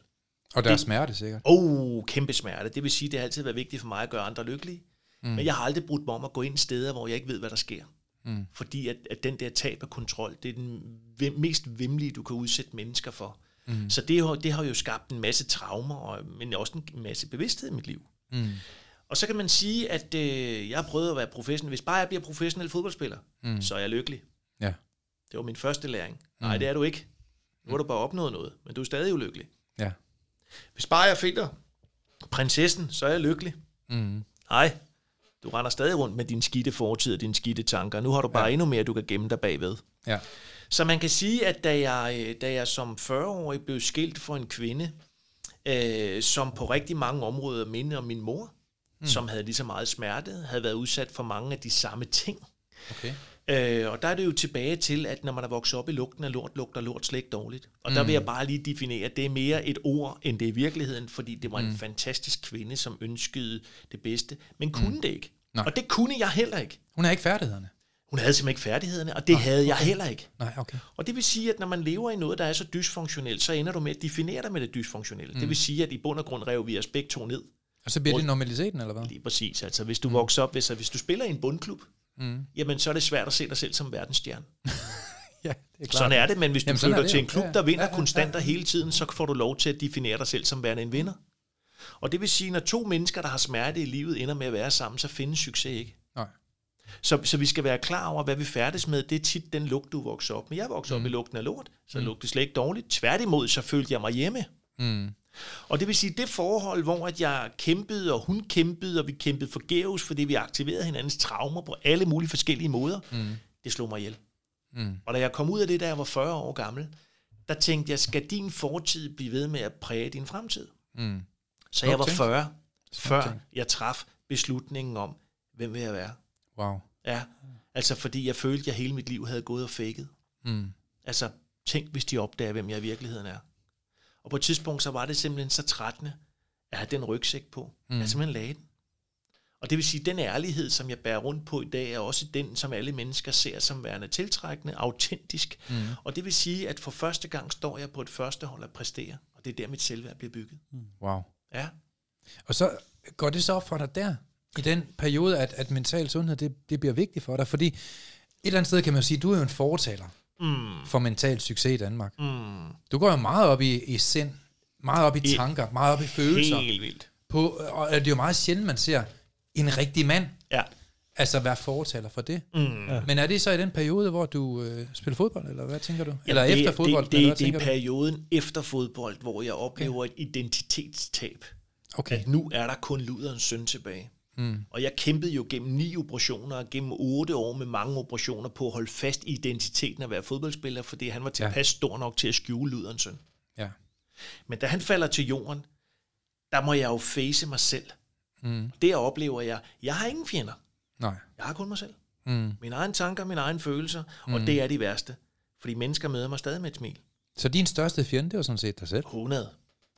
Og der er smerte sikkert. Åh, oh, kæmpe smerte. Det vil sige, det har altid været vigtigt for mig at gøre andre lykkelige. Mm. Men jeg har aldrig brudt mig om at gå ind steder, hvor jeg ikke ved, hvad der sker. Mm. Fordi at, at den der tab af kontrol, det er den vim- mest vimlige, du kan udsætte mennesker for. Mm. Så det har, det har jo skabt en masse traumer, og, men også en masse bevidsthed i mit liv. Mm. Og så kan man sige, at øh, jeg har prøvet at være professionel. Hvis bare jeg bliver professionel fodboldspiller, mm. så er jeg lykkelig. Det var min første læring. Mm. Nej, det er du ikke. Nu har du bare opnået noget, men du er stadig ulykkelig. Ja. Hvis bare jeg finder prinsessen, så er jeg lykkelig. Mm. Nej, du render stadig rundt med din skidte fortid og dine skidte tanker. Nu har du bare ja. endnu mere, du kan gemme dig bagved. Ja. Så man kan sige, at da jeg, øh, da jeg som 40-årig blev skilt for en kvinde, øh, som på rigtig mange områder minder om min mor, mm. som havde lige så meget smerte, havde været udsat for mange af de samme ting. Okay. Øh, og der er det jo tilbage til, at når man er vokset op i lugten af lort, lugter lort slet ikke dårligt. Og mm. der vil jeg bare lige definere, at det er mere et ord, end det er i virkeligheden, fordi det var en fantastisk kvinde, som ønskede det bedste, men kunne mm. det ikke. Nej. Og det kunne jeg heller ikke. Hun har ikke færdighederne. Hun havde simpelthen ikke færdighederne, og det okay. havde jeg heller ikke. Nej, okay. Og det vil sige, at når man lever i noget, der er så dysfunktionelt, så ender du med at definere dig med det dysfunktionelle. Mm. Det vil sige, at i bund og grund rev vi os begge to ned. Og så bliver det normaliteten, eller hvad? Lige præcis. Altså, hvis du mm. vokser op, hvis, hvis du spiller i en bundklub, mm. jamen så er det svært at se dig selv som verdensstjerne. ja, det er klart. Sådan er det, men hvis du Jamen, er flytter det til en klub, der vinder Ja, ja, konstant ja, og hele tiden, så får du lov til at definere dig selv som værende en vinder. Og det vil sige, når to mennesker, der har smerte i livet, ender med at være sammen, så findes succes ikke. Nej. Så, så vi skal være klar over, hvad vi færdes med. Det er tit den lugt, du vokser op med. Jeg voksede mm. op i lugten af lort, så mm. lugtede slet ikke dårligt. Tværtimod, så følte jeg mig hjemme. Mm. Og det vil sige, det forhold, hvor at jeg kæmpede, og hun kæmpede, og vi kæmpede forgæves, fordi vi aktiverede hinandens traumer på alle mulige forskellige måder, mm. det slog mig ihjel. Mm. Og da jeg kom ud af det, da jeg var 40 år gammel, der tænkte jeg, skal din fortid blive ved med at præge din fremtid? Mm. Så jeg var tænkt. 40, før jeg traf beslutningen om, hvem vil jeg være? Wow. Ja, altså fordi jeg følte, at jeg hele mit liv havde gået og faked. Mm. Altså, tænk, hvis de opdager, hvem jeg i virkeligheden er. Og på et tidspunkt, så var det simpelthen så trættende, at have den rygsæk på. Mm. Jeg simpelthen lagde den. Og det vil sige, at den ærlighed, som jeg bærer rundt på i dag, er også den, som alle mennesker ser som værende tiltrækkende, autentisk. Mm. Og det vil sige, at for første gang står jeg på et første hold at præstere, og det er der, mit selvværd bliver bygget. Mm. Wow. Ja. Og så går det så op for dig der, i den periode, at, at mental sundhed, det, det bliver vigtigt for dig, fordi et eller andet sted kan man jo sige, du er jo en fortaler Mm. for mental succes i Danmark. Mm. Du går jo meget op i, i sind, meget op i I- tanker, meget op i følelser. Helt vildt. På, og det er jo meget sjældent, man ser en rigtig mand, Ja. altså være fortaler for det. Mm. Ja. Men er det så i den periode, hvor du øh, spiller fodbold, eller hvad tænker du? Eller Jamen, det, efter fodbold? Det, eller det, hvad det er tænker du? perioden efter fodbold, hvor jeg oplever et identitetstab. Okay. At nu er der kun luderens søn tilbage. Mm. Og jeg kæmpede jo gennem ni operationer og gennem otte år med mange operationer på at holde fast i identiteten at være fodboldspiller, fordi han var tilpas ja. stor nok til at skjule luderens søn. Ja. Men da han falder til jorden, der må jeg jo face mig selv. Mm. Der oplever jeg, jeg har ingen fjender. Nej. Jeg har kun mig selv. Mm. Mine egne tanker, mine egne følelser, og det er de værste. Fordi mennesker møder mig stadig med et smil. Så din største fjende, det var sådan set dig selv? 100.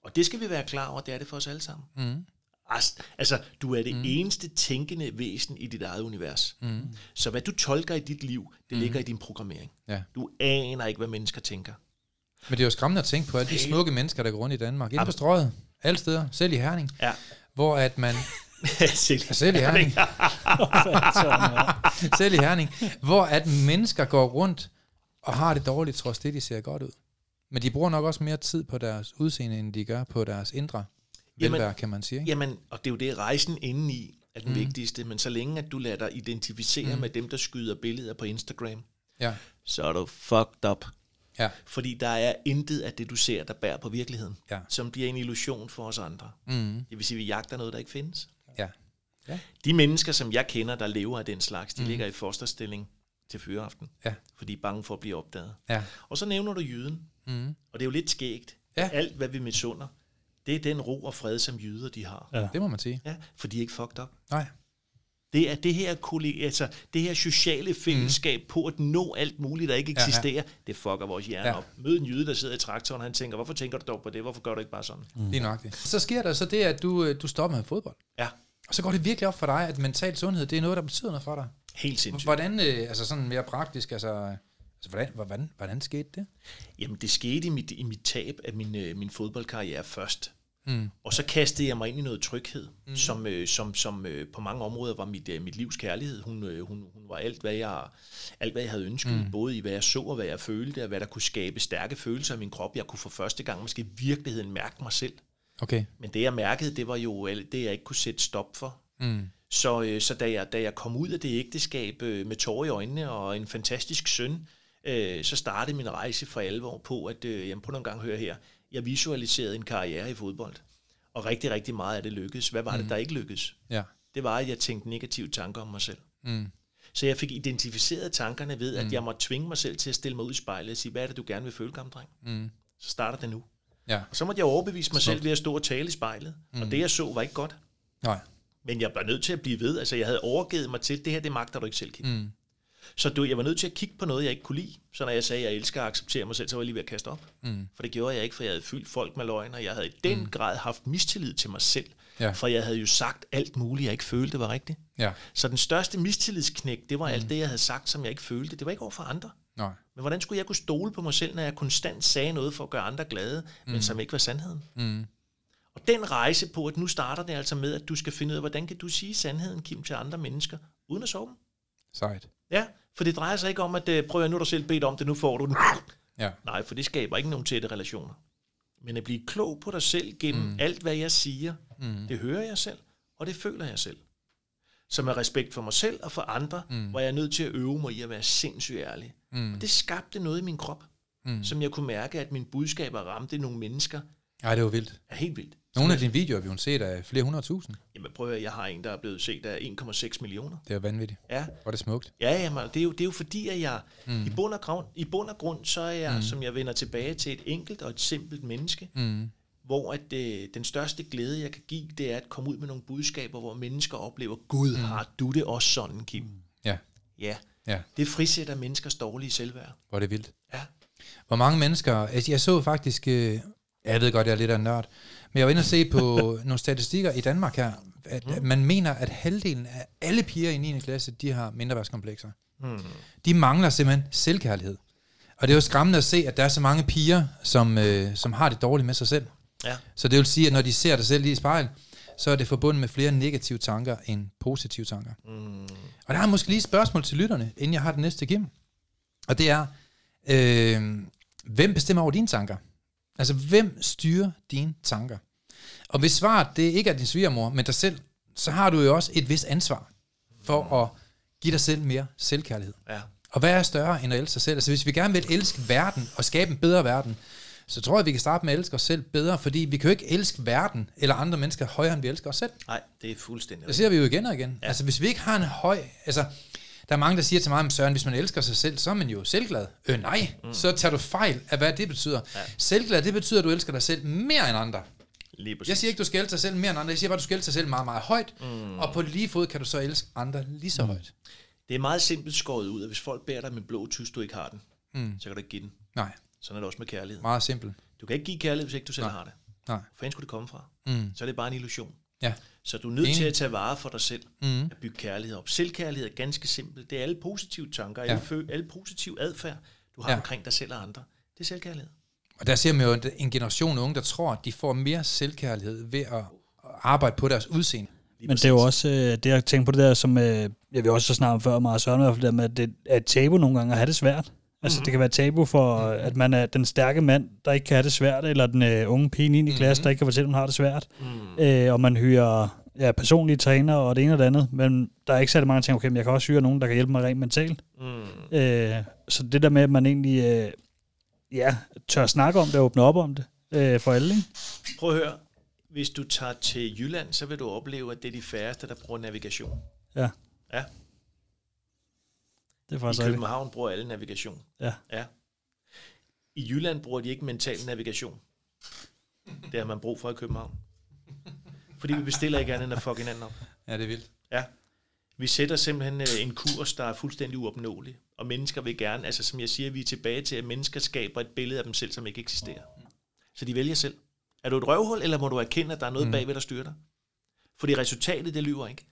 Og det skal vi være klar over, det er det for os alle sammen. Mm. Altså, du er det mm. eneste tænkende væsen i dit eget univers. Mm. Så hvad du tolker i dit liv, det mm. ligger i din programmering. Ja. Du aner ikke, hvad mennesker tænker. Men det er jo skræmmende at tænke på alle de smukke mennesker, der går rundt i Danmark. Inde på strøget, alle steder, selv i Herning, Ja. hvor at man... Selv. Selv i Herning. selv i Herning. Hvor at mennesker går rundt og har det dårligt, trods det, de ser godt ud. Men de bruger nok også mere tid på deres udseende, end de gør på deres indre Jamen- velvære, kan man sige. Ikke? Jamen, og det er jo det, rejsen indeni er den mm. vigtigste. Men så længe, at du lader dig identificere mm. med dem, der skyder billeder på Instagram, Ja. så er du fucked up. Ja. Fordi der er intet af det, du ser, der bærer på virkeligheden. Ja. Som bliver en illusion for os andre. Mm. Det vil sige, at vi jagter noget, der ikke findes. Ja. De mennesker, som jeg kender, der lever af den slags, de mm. ligger i fosterstilling til fyreaften. Ja. Fordi de er bange for at blive opdaget. Ja. Og så nævner du jyden. Mm. Og det er jo lidt skægt. Ja. Alt, hvad vi misunder, det er den ro og fred, som jyder de har. Ja. Det må man sige. Ja, for de er ikke fucked up. Nej. Det er det her, altså, det her sociale fællesskab mm. på at nå alt muligt, der ikke Ja, ja. eksisterer, det fucker vores hjerne Ja. ja. op. Mød en jyde, der sidder i traktoren, og han tænker, hvorfor tænker du dog på det? Hvorfor gør du ikke bare sådan? Mm. Lige nok det. Så sker der så det, at du, øh, du stopper med fodbold. Ja, Og så går det virkelig op for dig, at mental sundhed, det er noget, der betyder noget for dig. helt sindssygt. Hvordan, øh, altså sådan mere praktisk, altså, altså hvordan, hvordan, hvordan skete det? Jamen, det skete i mit, i mit tab af min, øh, min fodboldkarriere først. Mm. Og så kastede jeg mig ind i noget tryghed, mm. som, øh, som, som øh, på mange områder var mit, øh, mit livs kærlighed. Hun, øh, hun, hun var alt hvad, jeg, alt, hvad jeg havde ønsket, mm. både i hvad jeg så og hvad jeg følte, og hvad der kunne skabe stærke følelser i min krop. Jeg kunne for første gang måske i virkeligheden mærke mig selv. Okay. Men det, jeg mærkede, det var jo det, jeg ikke kunne sætte stop for. Mm. Så, øh, så da, jeg, da jeg kom ud af det ægteskab øh, med tårer i øjnene og en fantastisk søn, øh, så startede min rejse for alvor på, at øh, jamen, på nogle gange høre her, jeg visualiserede en karriere i fodbold. Og rigtig, rigtig meget af det lykkedes. Hvad var det, der ikke lykkedes? Ja. Det var, at jeg tænkte negative tanker om mig selv. Mm. Så jeg fik identificeret tankerne ved, at jeg måtte tvinge mig selv til at stille mig ud i spejlet og sige, hvad er det, du gerne vil føle, gammel dreng? Mm. Så starter det nu. Ja. Og så måtte jeg overbevise mig selv ved at stå og tale i spejlet. Mm. Og det, jeg så, var ikke godt. Nej. Men jeg var nødt til at blive ved. Altså, jeg havde overgivet mig til, det her, det magter du ikke selv, Kim. Mm. Så du, jeg var nødt til at kigge på noget, jeg ikke kunne lide. Så når jeg sagde, at jeg elsker at acceptere mig selv, så var jeg lige ved at kaste op. Mm. For det gjorde jeg ikke, for jeg havde fyldt folk med løgn, og jeg havde i den mm. grad haft mistillid til mig selv. Ja. For jeg havde jo sagt alt muligt, jeg ikke følte var rigtigt. Ja. Så den største mistillidsknæk, det var mm. alt det, jeg havde sagt, som jeg ikke følte. Det var ikke over for andre. Nej. Men hvordan skulle jeg kunne stole på mig selv, når jeg konstant sagde noget for at gøre andre glade, mm. men som ikke var sandheden? Mm. Og den rejse på, at nu starter det altså med, at du skal finde ud af, hvordan kan du sige sandheden, Kim, til andre mennesker, uden at sove dem? Sejt. Ja, for det drejer sig ikke om, at øh, prøv at nu er du selv bedt om det, nu får du den. Ja. Nej, for det skaber ikke nogen tætte relationer. Men at blive klog på dig selv gennem mm. alt, hvad jeg siger, mm. det hører jeg selv, og det føler jeg selv. Så med respekt for mig selv og for andre, mm. var jeg nødt til at øve mig i at være sindssygt ærlig. Mm. Og det skabte noget i min krop, Mm. som jeg kunne mærke, at mine budskaber ramte nogle mennesker, Ej, det var vildt. er helt vildt. Nogle af dine videoer vi har set af flere hundrede tusind. Jamen prøv at høre, jeg har en, der er blevet set af 1,6 millioner. Det er vanvittigt. Ja, Hvor er det smukt. Ja, jamen, det, er jo, det er jo fordi, at jeg mm. i, bund og grund, i bund og grund, så er jeg, mm. som jeg vender tilbage til et enkelt og et simpelt menneske, Mm. hvor at, øh, den største glæde, jeg kan give, det er at komme ud med nogle budskaber, hvor mennesker oplever, Gud, mm. har du det også sådan, Kim? Ja. Ja, Ja. det frisætter menneskers dårlige selvværd. Hvor er det vildt. Ja. Hvor mange mennesker... Altså, jeg så faktisk... Øh, jeg ved godt, jeg er lidt af en nørd. Men jeg var inde og se på nogle statistikker i Danmark her. At, at man mener, at halvdelen af alle piger i 9. klasse, de har mindreværdskomplekser. Hmm. De mangler simpelthen selvkærlighed. Og det er jo skræmmende at se, at der er så mange piger, som, øh, som har det dårligt med sig selv. Ja. Så det vil sige, at når de ser sig selv lige i spejl, så er det forbundet med flere negative tanker end positive tanker. Mm. Og der er måske lige et spørgsmål til lytterne, inden jeg har det næste Kim. Og det er, øh, hvem bestemmer over dine tanker? Altså, hvem styrer dine tanker? Og hvis svaret det ikke er din svigermor, men dig selv, så har du jo også et vis ansvar for at give dig selv mere selvkærlighed. Ja. Og hvad er større end at elske sig selv? Altså hvis vi gerne vil elske verden og skabe en bedre verden, så tror jeg, vi kan starte med at elske os selv bedre, fordi vi kan jo ikke elske verden eller andre mennesker højere, end vi elsker os selv. Nej, det er fuldstændig Det ser vi jo igen og igen. Ja. Altså hvis vi ikke har en høj... Altså, der er mange, der siger til mig, Søren, hvis man elsker sig selv, så er man jo selvglad. Øh, nej, mm. så tager du fejl af, hvad det betyder. Ja. Selvglad, det betyder, at du elsker dig selv mere end andre. Lige præcis. Jeg siger ikke, du skal elske dig selv mere end andre. Jeg siger bare, at du skal elske dig selv meget, meget højt. Mm. Og på lige fod kan du så elske andre lige så mm. højt. Det er meget simpelt skåret ud, at hvis folk bærer dig med blå tys, du ikke har den, mm. så kan du ikke give den. Nej. Sådan er det også med kærlighed. Meget simpelt. Du kan ikke give kærlighed, hvis ikke du selv Nej. har det. Nej. Hvor skulle det komme fra? Mm. Så er det bare en illusion. Ja. Så du er nødt Enig. til at tage vare for dig selv, Mm. at bygge kærlighed op. Selvkærlighed er ganske simpelt. Det er alle positive tanker, alle, Ja. fø- alle positive adfærd, du har ja. omkring dig selv og andre. Det er selvkærlighed. Og der ser man jo en generation unge, der tror, at de får mere selvkærlighed ved at arbejde på deres udseende. Men det er jo også øh, det, jeg tænker på det der, som øh, jeg vil også så snart om før, meget Søren, i hvert fald, der med, at det er et tabu nogle gange at have det svært. Altså, Mhm. det kan være tabu for, at man er den stærke mand, der ikke kan have det svært, eller den øh, unge pige i 9. klasse, der ikke kan fortælle, at hun har det svært. Mm. Øh, og man hyrer ja, personlige træner og det ene og det andet, men der er ikke særlig mange ting, okay, men jeg kan også hyre nogen, der kan hjælpe mig rent mentalt. Mm. Øh, så det der med, at man egentlig øh, ja, tør snakke om det og åbne op om det øh, for alle, ikke? Prøv at høre. Hvis du tager til Jylland, så vil du opleve, at det er de færreste, der bruger navigation. Ja. Ja. Det er I faktisk rigtigt. København bruger alle navigation. Ja. ja. I Jylland bruger de ikke mental navigation. Det har man brug for i København. Fordi vi bestiller ikke andet end at fuck hinanden op. Ja, det er vildt. Ja. Vi sætter simpelthen øh, en kurs, der er fuldstændig uopnåelig. Og mennesker vil gerne, altså som jeg siger, vi er tilbage til, at mennesker skaber et billede af dem selv, som ikke eksisterer. Så de vælger selv. Er du et røvhul, eller må du erkende, at der er noget mm. bagved, der styrer dig? Fordi resultatet, det lyver ikke.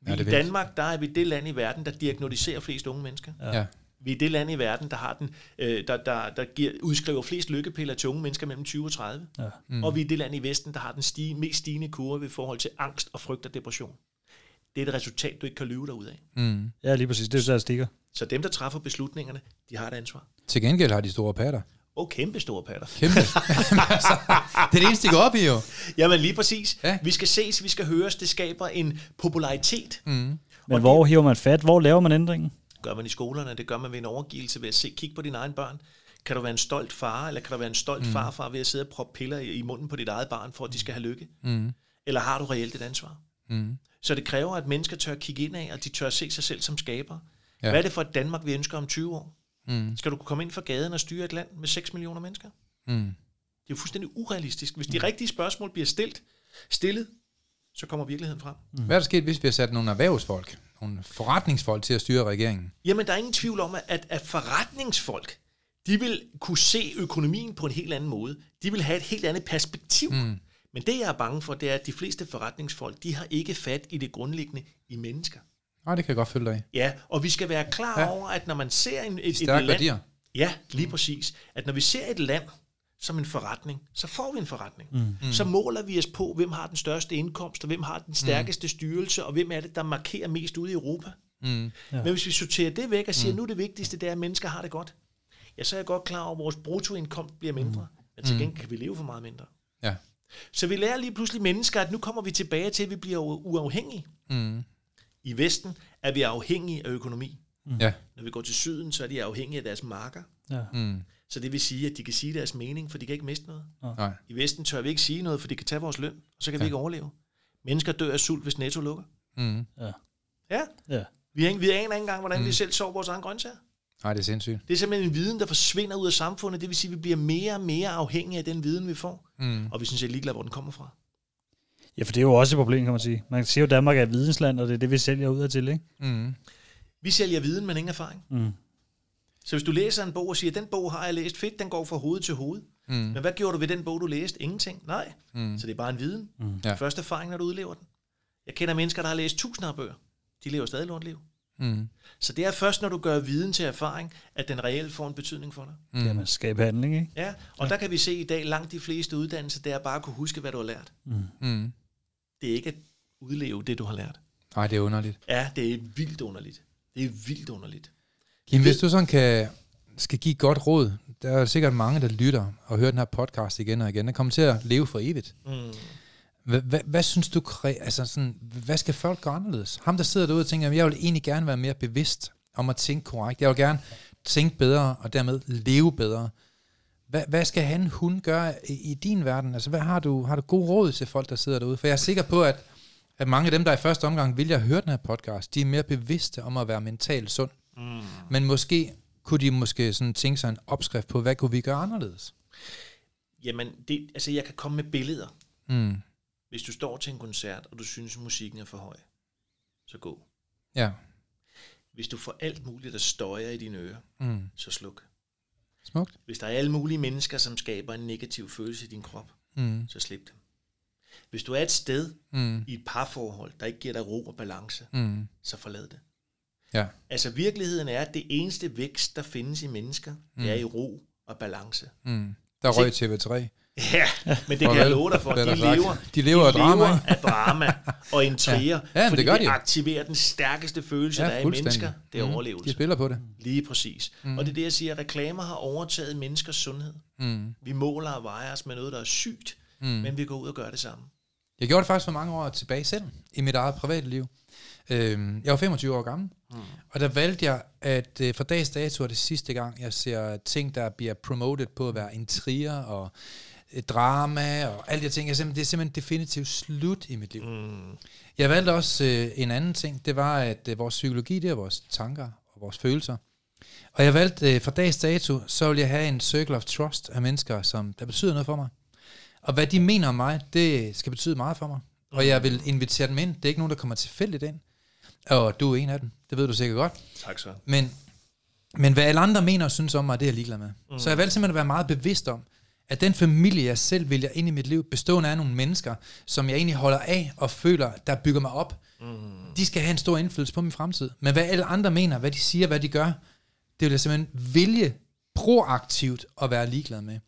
Vi, Ja, det I. Danmark, der er vi det land i verden, der diagnostiserer flest unge mennesker. Ja. Ja. Vi er det land i verden, der har den, øh, der, der, der giver, udskriver flest lykkepiller til unge mennesker mellem 20 og 30. Ja. Mm. Og vi er det land i Vesten, der har den stige, mest stigende kurve i forhold til angst og frygt og depression. Det er et resultat, du ikke kan lyve dig ud af. Mm. Ja, lige præcis. Det er jo statistikker. Så dem, der træffer beslutningerne, de har et ansvar. Til gengæld har de store patter. Og kæmpe store patter. Kæmpe. altså, det er det eneste, de går op i jo. Jamen lige præcis. Ja. Vi skal ses, vi skal høres. Det skaber en popularitet. Mm. Men Og hvor hiver man fat? Hvor laver man ændringen? gør man i skolerne, det gør man ved en overgivelse, ved at se, kigge på dine egne børn. Kan du være en stolt far, eller kan du være en stolt mm. farfar ved at sidde og proppe piller i, i munden på dit eget barn, for at de skal have lykke? Mm. Eller har du reelt et ansvar? Mm. Så det kræver, at mennesker tør kigge ind af, og de tør se sig selv som skaber. Ja. Hvad er det for et Danmark, vi ønsker om 20 år? Mm. Skal du kunne komme ind fra gaden og styre et land med 6 millioner mennesker? Mm. Det er jo fuldstændig urealistisk. Hvis de rigtige spørgsmål bliver stillet, stillet, så kommer virkeligheden frem. Hvad er der sket, hvis vi har sat nogle erhvervsfolk, nogle forretningsfolk til at styre regeringen? Jamen, der er ingen tvivl om, at, at forretningsfolk, de vil kunne se økonomien på en helt anden måde. De vil have et helt andet perspektiv. Mm. Men det, jeg er bange for, det er, at de fleste forretningsfolk, de har ikke fat i det grundlæggende i mennesker. Nej, det kan jeg godt følge dig i. Ja, og vi skal være klar Ja. over, at når man ser en, et, et land... værdier. Ja, lige præcis. At når vi ser et land som en forretning, så får vi en forretning. Mm. Så måler vi os på, hvem har den største indkomst, og hvem har den stærkeste styrelse, og hvem er det, der markerer mest ude i Europa. Mm. Ja. Men hvis vi sorterer det væk og siger, mm. nu er det vigtigste, det er, at mennesker har det godt, ja, så er jeg godt klar over, at vores bruttoindkomst bliver mindre. Men til gengæld kan vi leve for meget mindre. Ja. Så vi lærer lige pludselig mennesker, at nu kommer vi tilbage til, at vi bliver uafhængige. Mm. I Vesten er vi afhængige af økonomi. Ja. Når vi går til syden, så er de afhængige af deres marker. Ja. Mm. Så det vil sige, at de kan sige deres mening, for de kan ikke miste noget. Nej. I Vesten tør vi ikke sige noget, for de kan tage vores løn, og så kan ja. vi ikke overleve. Mennesker dør af sult, hvis netto lukker. Mm. Ja, Ja. vi, har, vi aner ikke engang, hvordan mm. vi selv sover vores egen grøntsager. Nej, det er sindssygt. Det er simpelthen en viden, der forsvinder ud af samfundet. Det vil sige, at vi bliver mere og mere afhængige af den viden, vi får. Mm. Og vi synes, jeg er ligeglade, hvor den kommer fra. ja, for det er jo også et problem, kan man sige. Man siger jo, at Danmark er et vidensland, og det er det, vi sælger ud af til, ikke? Mm. Vi sælger viden, men ingen erfaring. Mm. Så hvis du læser en bog og siger, at den bog har jeg læst fedt, den går fra hoved til hoved. Mm. Men hvad gjorde du ved den bog, du læste? Ingenting. Nej. Mm. Så det er bare en viden. Mm. Ja. Første erfaring, når du udlever den. Jeg kender mennesker, der har læst tusinder af bøger. De lever stadig lortliv. Mm. Så det er først, når du gør viden til erfaring, at den reelt får en betydning for dig. Mm. Jamen, skabe handling, ikke? Ja, og der kan vi se i dag, langt de fleste uddannelser, det er bare at kunne huske, hvad du har lært. Mm. Det er ikke at udleve det, du har lært. Nej, det er underligt. Ja, det er vildt underligt. Det er vildt underligt. Kim, hvis du sådan kan skal give godt råd, der er sikkert mange, der lytter og hører den her podcast igen og igen, der kommer til at leve for evigt. Mm. Hvad, hvad, synes du, altså sådan, hvad skal folk gøre anderledes? Ham, der sidder derude og tænker, "Jamen, jeg vil egentlig gerne være mere bevidst om at tænke korrekt. Jeg vil gerne tænke bedre og dermed leve bedre. Hvad, hvad skal han, hun gøre i, i din verden? Altså, hvad har du, har du god råd til folk, der sidder derude? For jeg er sikker på, at, at mange af dem, der i første omgang vil jeg høre den her podcast, de er mere bevidste om at være mentalt sund. Mm. Men måske kunne de måske sådan tænke sig en opskrift på, hvad kunne vi gøre anderledes? Jamen, det, altså jeg kan komme med billeder. Mm. Hvis du står til en koncert, og du synes, musikken er for høj, så gå. Ja. Hvis du får alt muligt, der støjer i dine ører, Mm. så sluk. Smukt. Hvis der er alle mulige mennesker, som skaber en negativ følelse i din krop, Mm. så slip dem. Hvis du er et sted Mm. i et parforhold, der ikke giver dig ro og balance, Mm. så forlad det. Ja. Altså virkeligheden er, at det eneste vækst, der findes i mennesker, det er i ro og balance. Mm. Der røg TV3. Ja, men det kan jeg love dig for. De lever, De lever af drama, lever af drama og intriger, Ja. Ja, fordi det gør de jo. aktiverer den stærkeste følelse, der er i mennesker, det er Mm. overlevelse. De spiller på det. Lige præcis. Mm. Og det er det, jeg siger, reklamer har overtaget menneskers sundhed. Mm. Vi måler og vejer os med noget, der er sygt, mm. men vi går ud og gør det samme. Jeg gjorde det faktisk for mange år tilbage selv, i mit eget private liv. Øhm, jeg var 25 år gammel, mm. og der valgte jeg, at øh, fra dags dato er det sidste gang, jeg ser ting, der bliver promoted på at være intriger og drama og alle de ting. Jeg simpelthen, det er simpelthen definitivt slut i mit liv. Mm. Jeg valgte også øh, en anden ting, det var, at øh, vores psykologi, det er vores tanker og vores følelser. Og jeg valgte øh, fra dags dato, så vil jeg have en circle of trust af mennesker, som der betyder noget for mig. Og hvad de mener om mig, det skal betyde meget for mig. Og jeg vil invitere dem ind. Det er ikke nogen, der kommer tilfældigt ind. Og du er en af dem. Det ved du sikkert godt. Tak så. Men, men hvad alle andre mener og synes om mig, det er jeg ligeglad med. Mm. Så jeg valgte simpelthen at være meget bevidst om, at den familie, jeg selv vælger ind i mit liv, bestående af nogle mennesker, som jeg egentlig holder af og føler, der bygger mig op, mm. de skal have en stor indflydelse på min fremtid. Men hvad alle andre mener, hvad de siger, hvad de gør, det vil jeg simpelthen vælge proaktivt at være ligeglad med.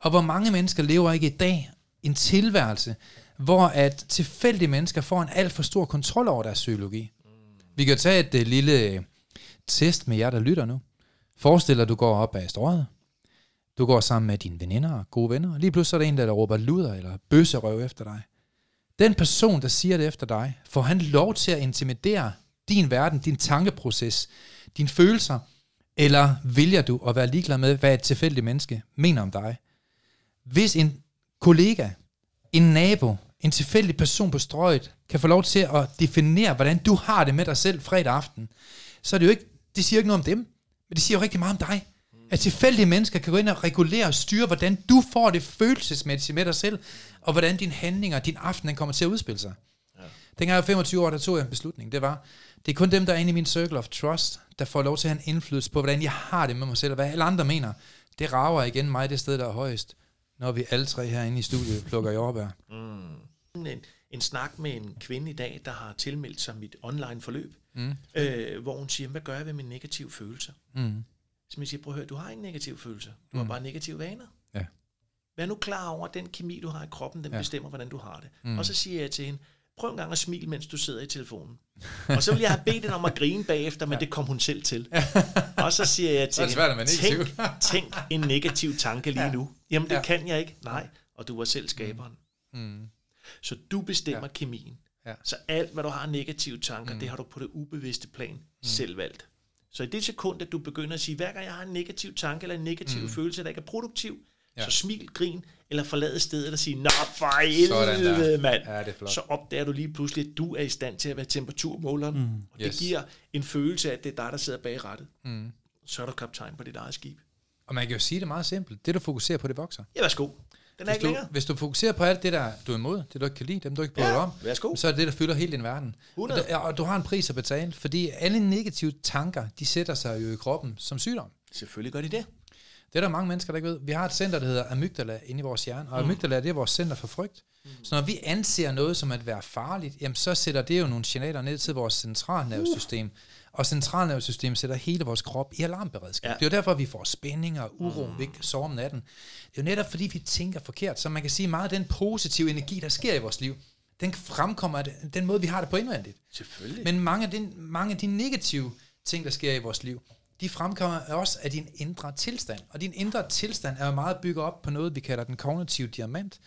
Og hvor mange mennesker lever ikke i dag en tilværelse, hvor at tilfældige mennesker får en alt for stor kontrol over deres psykologi. Vi kan tage et uh, lille øh, test med jer, der lytter nu. Forestil dig, at du går op ad strøget. Du går sammen med dine veninder og gode venner. og Lige pludselig er der en, der råber luder eller bøsserøv efter dig. Den person, der siger det efter dig, får han lov til at intimidere din verden, din tankeproces, dine følelser, eller vælger du at være ligeglad med, hvad et tilfældigt menneske mener om dig? Hvis en kollega, en nabo, en tilfældig person på strøget, kan få lov til at definere, hvordan du har det med dig selv fredag aften, så er det jo ikke, det siger jo ikke noget om dem, men det siger jo rigtig meget om dig. At tilfældige mennesker kan gå ind og regulere og styre, hvordan du får det følelsesmæssigt med dig selv, og hvordan dine handlinger, din aften, den kommer til at udspille sig. Ja. Dengang jeg var 25 år, der tog jeg en beslutning. Det var, det er kun dem, der er inde i min circle of trust, der får lov til at have en indflydelse på, hvordan jeg har det med mig selv, og hvad alle andre mener. Det rager igen mig det sted, der er højest, når vi alle tre herinde i studiet plukker jordbær. En, en snak med en kvinde i dag, der har tilmeldt sig mit online forløb, mm. øh, hvor hun siger, hvad gør jeg ved mine negative følelser? Mm. Så jeg siger, prøv at høre, du har ikke negative følelser. Du har bare negative vaner. Ja. Vær nu klar over, at den kemi, du har i kroppen, den Ja. ja. bestemmer, hvordan du har det. Mm. Og så siger jeg til hende, prøv en gang at smile, mens du sidder i telefonen. og så vil jeg have bedt hende om at grine bagefter, men det kom hun selv til. og så siger jeg til hende, tænk, tænk en negativ tanke lige nu. Jamen det Ja. kan jeg ikke. Nej, og du var selv skaberen. Mm. Så du bestemmer ja. kemien. Ja. Så alt, hvad du har negative tanker, mm. det har du på det ubevidste plan mm. selv valgt. Så i det sekund, at du begynder at sige, hver gang jeg har en negativ tanke eller en negativ mm. følelse, der ikke er produktiv, Ja. så smil, grin, eller forlade stedet og sige, nå for helvede, mand. Ja, det er. Så opdager du lige pludselig, at du er i stand til at være temperaturmåleren. Mm. Og det Yes. giver en følelse af, at det er dig, der sidder bag rattet. Mm. Så er du kaptajn på dit eget skib. Og man kan jo sige det meget simpelt. Det, du fokuserer på, det vokser. Ja, værsgo. Den er Hvis ikke du, hvis du fokuserer på alt det, der du er imod, det du ikke kan lide, dem du ikke bryder Ja, om, værsgo. så er det det, der fylder hele din verden. 100. Og, der, og du har en pris at betale, fordi alle negative tanker, de sætter sig jo i kroppen som sygdom. Selvfølgelig gør de det. Det er der mange mennesker, der ikke ved. Vi har et center, der hedder amygdala inde i vores hjerne, og Mm. amygdala det er vores center for frygt. Så når vi anser noget som at være farligt, jamen så sætter det jo nogle signaler ned til vores centralnervesystem. Og centralnervesystemet sætter hele vores krop i alarmberedskab. Ja. Det er jo derfor, vi får spænding og uro, mm. vi ikke kan sove om natten. Det er jo netop fordi, vi tænker forkert. Så man kan sige, meget af den positive energi, der sker i vores liv, den fremkommer af den- den måde, vi har det på indvendigt. Selvfølgelig. Men mange af, de, mange af de negative ting, der sker i vores liv, de fremkommer også af din indre tilstand. Og din indre tilstand er jo meget bygget op på noget, vi kalder den kognitive diamant,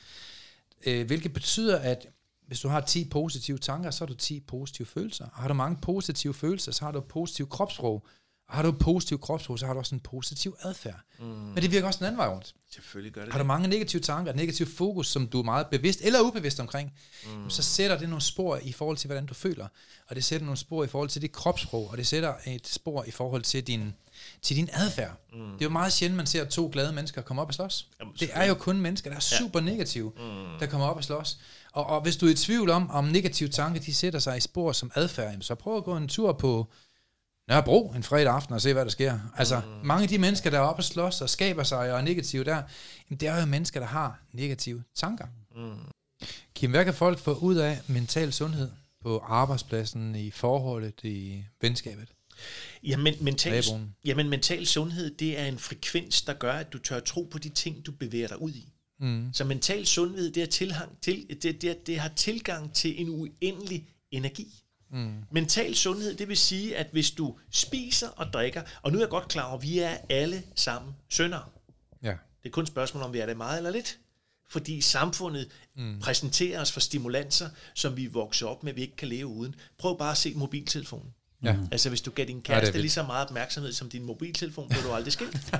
øh, hvilket betyder, at hvis du har 10 positive tanker, så har du 10 positive følelser. Og har du mange positive følelser, så har du positiv kropssprog. Og har du positiv kropssprog, så har du også en positiv adfærd. Mm. Men det virker også den anden vej rundt. Selvfølgelig gør det Har du mange negative tanker, et negativt fokus, som du er meget bevidst eller ubevidst omkring, mm. så sætter det nogle spor i forhold til, hvordan du føler. Og det sætter nogle spor i forhold til dit kropssprog, og det sætter et spor i forhold til din, til din adfærd. Mm. Det er jo meget sjældent, man ser to glade mennesker komme op og slås. Jamen, det er jo kun mennesker, der er super ja. negative, mm. der kommer op og slås. Og, og hvis du er i tvivl om, om negative tanker, de sætter sig i spor som adfærd, så prøv at gå en tur på Nørrebro en fredag aften og se, hvad der sker. Altså, mm. mange af de mennesker, der er oppe og slås og skaber sig og er negative der, jamen, det er jo mennesker, der har negative tanker. Mm. Kim, hvad kan folk få ud af mental sundhed på arbejdspladsen, i forholdet, i venskabet? Jamen mental, jamen, mental sundhed, det er en frekvens, der gør, at du tør tro på de ting, du bevæger dig ud i. Mm. Så mental sundhed, det, er tilhang, til, det, det, det har tilgang til en uendelig energi. Mm. Mental sundhed, det vil sige, at hvis du spiser og drikker, og nu er jeg godt klar over, at vi er alle sammen sønder. Ja. Det er kun et spørgsmål, om vi er det meget eller lidt. Fordi samfundet mm. præsenterer os for stimulanser, som vi vokser op med, vi ikke kan leve uden. Prøv bare at se mobiltelefonen. Ja. Altså hvis du gav din kæreste ja, lige så meget opmærksomhed som din mobiltelefon, bliver du aldrig skilt.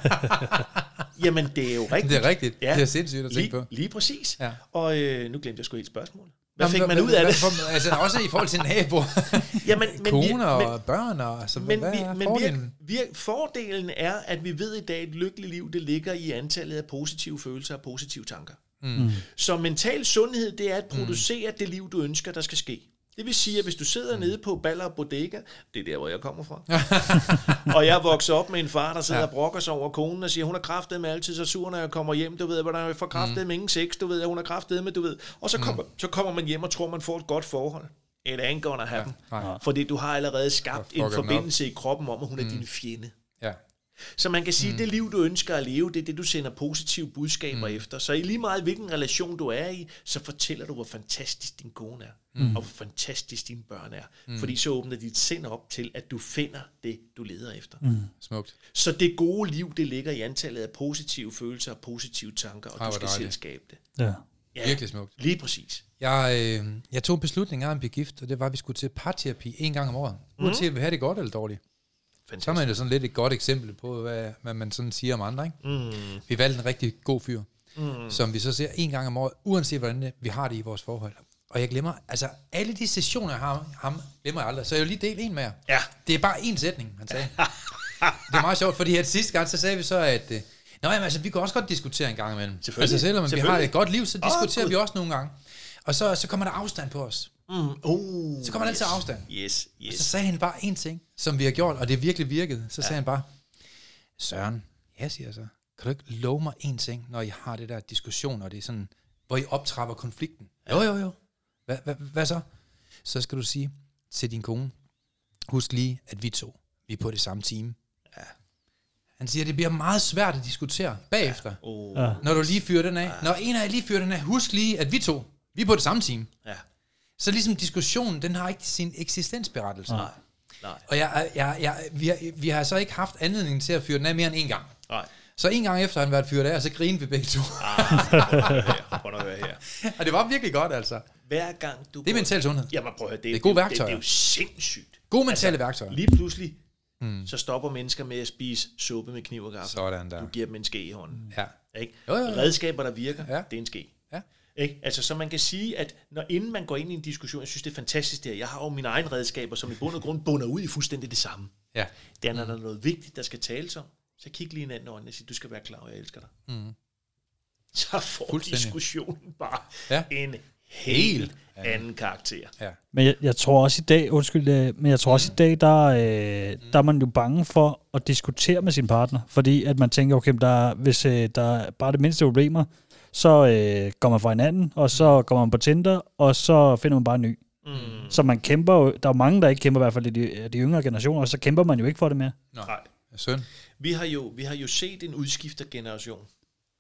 Jamen det er jo rigtigt. Det er rigtigt. Det er sindssygt at tænke lige, på. Lige præcis. Ja. Og øh, nu glemte jeg sgu helt spørgsmålet. Hvad fik men man ud af det? altså også i forhold til naboer, Jamen, men vi- koner og men- børn, og altså, Men, hvad vi, er men fordelen? vir, vir, fordelen er, at vi ved i dag, at et lykkeligt liv, det ligger i antallet af positive følelser og positive tanker. Mm. Så mental sundhed, det er at producere mm. det liv, du ønsker, der skal ske. Det vil sige, at hvis du sidder mm. nede på Baller Bodega, det er der, hvor jeg kommer fra, og jeg vokser op med en far, der sidder ja. og brokker sig over konen og siger, hun har kraftet med altid så sur, når jeg kommer hjem, du ved, hvordan jeg får kraftet mm. med ingen sex, du ved, hun har kraftet med, du ved. Og så kommer, mm. så kommer man hjem og tror, man får et godt forhold. It ain't gonna happen. nej. Fordi du har allerede skabt Ja, en forbindelse i kroppen om, at hun er din fjende. Ja. Så man kan sige, at det liv, du ønsker at leve, det er det, du sender positive budskaber mm. efter. Så i lige meget, hvilken relation du er i, så fortæller du, hvor fantastisk din kone er, mm. og hvor fantastisk dine børn er. Mm. Fordi så åbner dit sind op til, at du finder det, du leder efter. Mm. Smukt. Så det gode liv, det ligger i antallet af positive følelser og positive tanker, og Ej, du skal selv skabe det. Ja. Ja, Virkelig smukt. Lige præcis. Jeg, øh, jeg tog en beslutning af at blive gift, og det var, at vi skulle til parterapi en gang om året. Uanset om vi havde det godt eller dårligt. Så er Fantastisk. man jo sådan lidt et godt eksempel på, hvad, hvad man sådan siger om andre. Ikke? Mm. Vi valgte en rigtig god fyr, mm. som vi så ser en gang om året, uanset hvordan det- vi har det i vores forhold. Og jeg glemmer, altså alle de sessioner, jeg har ham, glemmer jeg aldrig. Så jeg vil lige dele en med jer. Ja. Det er bare én sætning, han sagde. det er meget sjovt, fordi at sidste gang, så sagde vi så, at... Øh, Nå, jamen, altså, vi kan også godt diskutere en gang imellem. Selvfølgelig. Altså, selvom vi har et godt liv, så diskuterer Gud. vi også nogle gange. Og så, så kommer der afstand på os. Mm. Oh, Så kommer yes. altid afstand. Yes, yes. Så sagde han bare én ting, som vi har gjort, og det virkelig virkede. Så sagde han bare, Søren, ja, siger jeg så, kan du ikke love mig én ting, når I har det der diskussion, og det er sådan, hvor I optrapper konflikten? Jo, jo, jo. Hvad, hvad, hvad så? Så skal du sige til din kone, husk lige, at vi to, vi er på det samme team. Ja. Han siger, at det bliver meget svært at diskutere bagefter, ja. Oh, Ja. når du lige fyrer den af. Når en af jer lige fyrer den af, husk lige, at vi to, vi er på det samme team. ja. Så ligesom diskussionen, den har ikke sin eksistensberettelse. Nej. Nej. Og jeg, jeg, jeg, vi, har, vi har så ikke haft anledning til at fyre den af mere end en gang. Nej. Så en gang efter han været fyret af, og så grinede vi begge to. Høre her. og det var virkelig godt, altså. Hver gang du Det er mental sundhed. Jamen prøv at høre, det, Det er gode det, værktøjer. Det, er jo sindssygt. Gode mentale værktøjer. Lige pludselig, mm. så stopper mennesker med at spise suppe med kniv og gaffel. Sådan der. Du giver dem en ske i hånden. Ja. Ikke? Jo, jo, jo. Redskaber, der virker, Ja. det er en ske. Ja. Ikke? Altså, så man kan sige, at når inden man går ind i en diskussion, jeg synes, det er fantastisk det her. Jeg har jo mine egne redskaber, som i bund og grund bunder ud i fuldstændig det samme. Ja. Det er, når der er noget vigtigt, der skal tales om, så kig lige hinanden i øjnene og sig, du skal være klar, jeg elsker dig. Mm. Så får diskussionen bare Ja. en helt anden karakter. Ja. Men jeg, jeg tror også i dag, undskyld, øh, men jeg tror også i dag, der, øh, der er man jo bange for at diskutere med sin partner, fordi at man tænker, okay, der, hvis øh, der er bare det mindste problemer, så øh, går man fra hinanden, og så går man på Tinder, og så finder man bare en ny. Mm. Så man kæmper jo, der er mange, der ikke kæmper, i hvert fald i de, de yngre generationer, og så kæmper man jo ikke for det mere. Nej. Synd. Vi har, jo, vi har jo set en udskiftergeneration.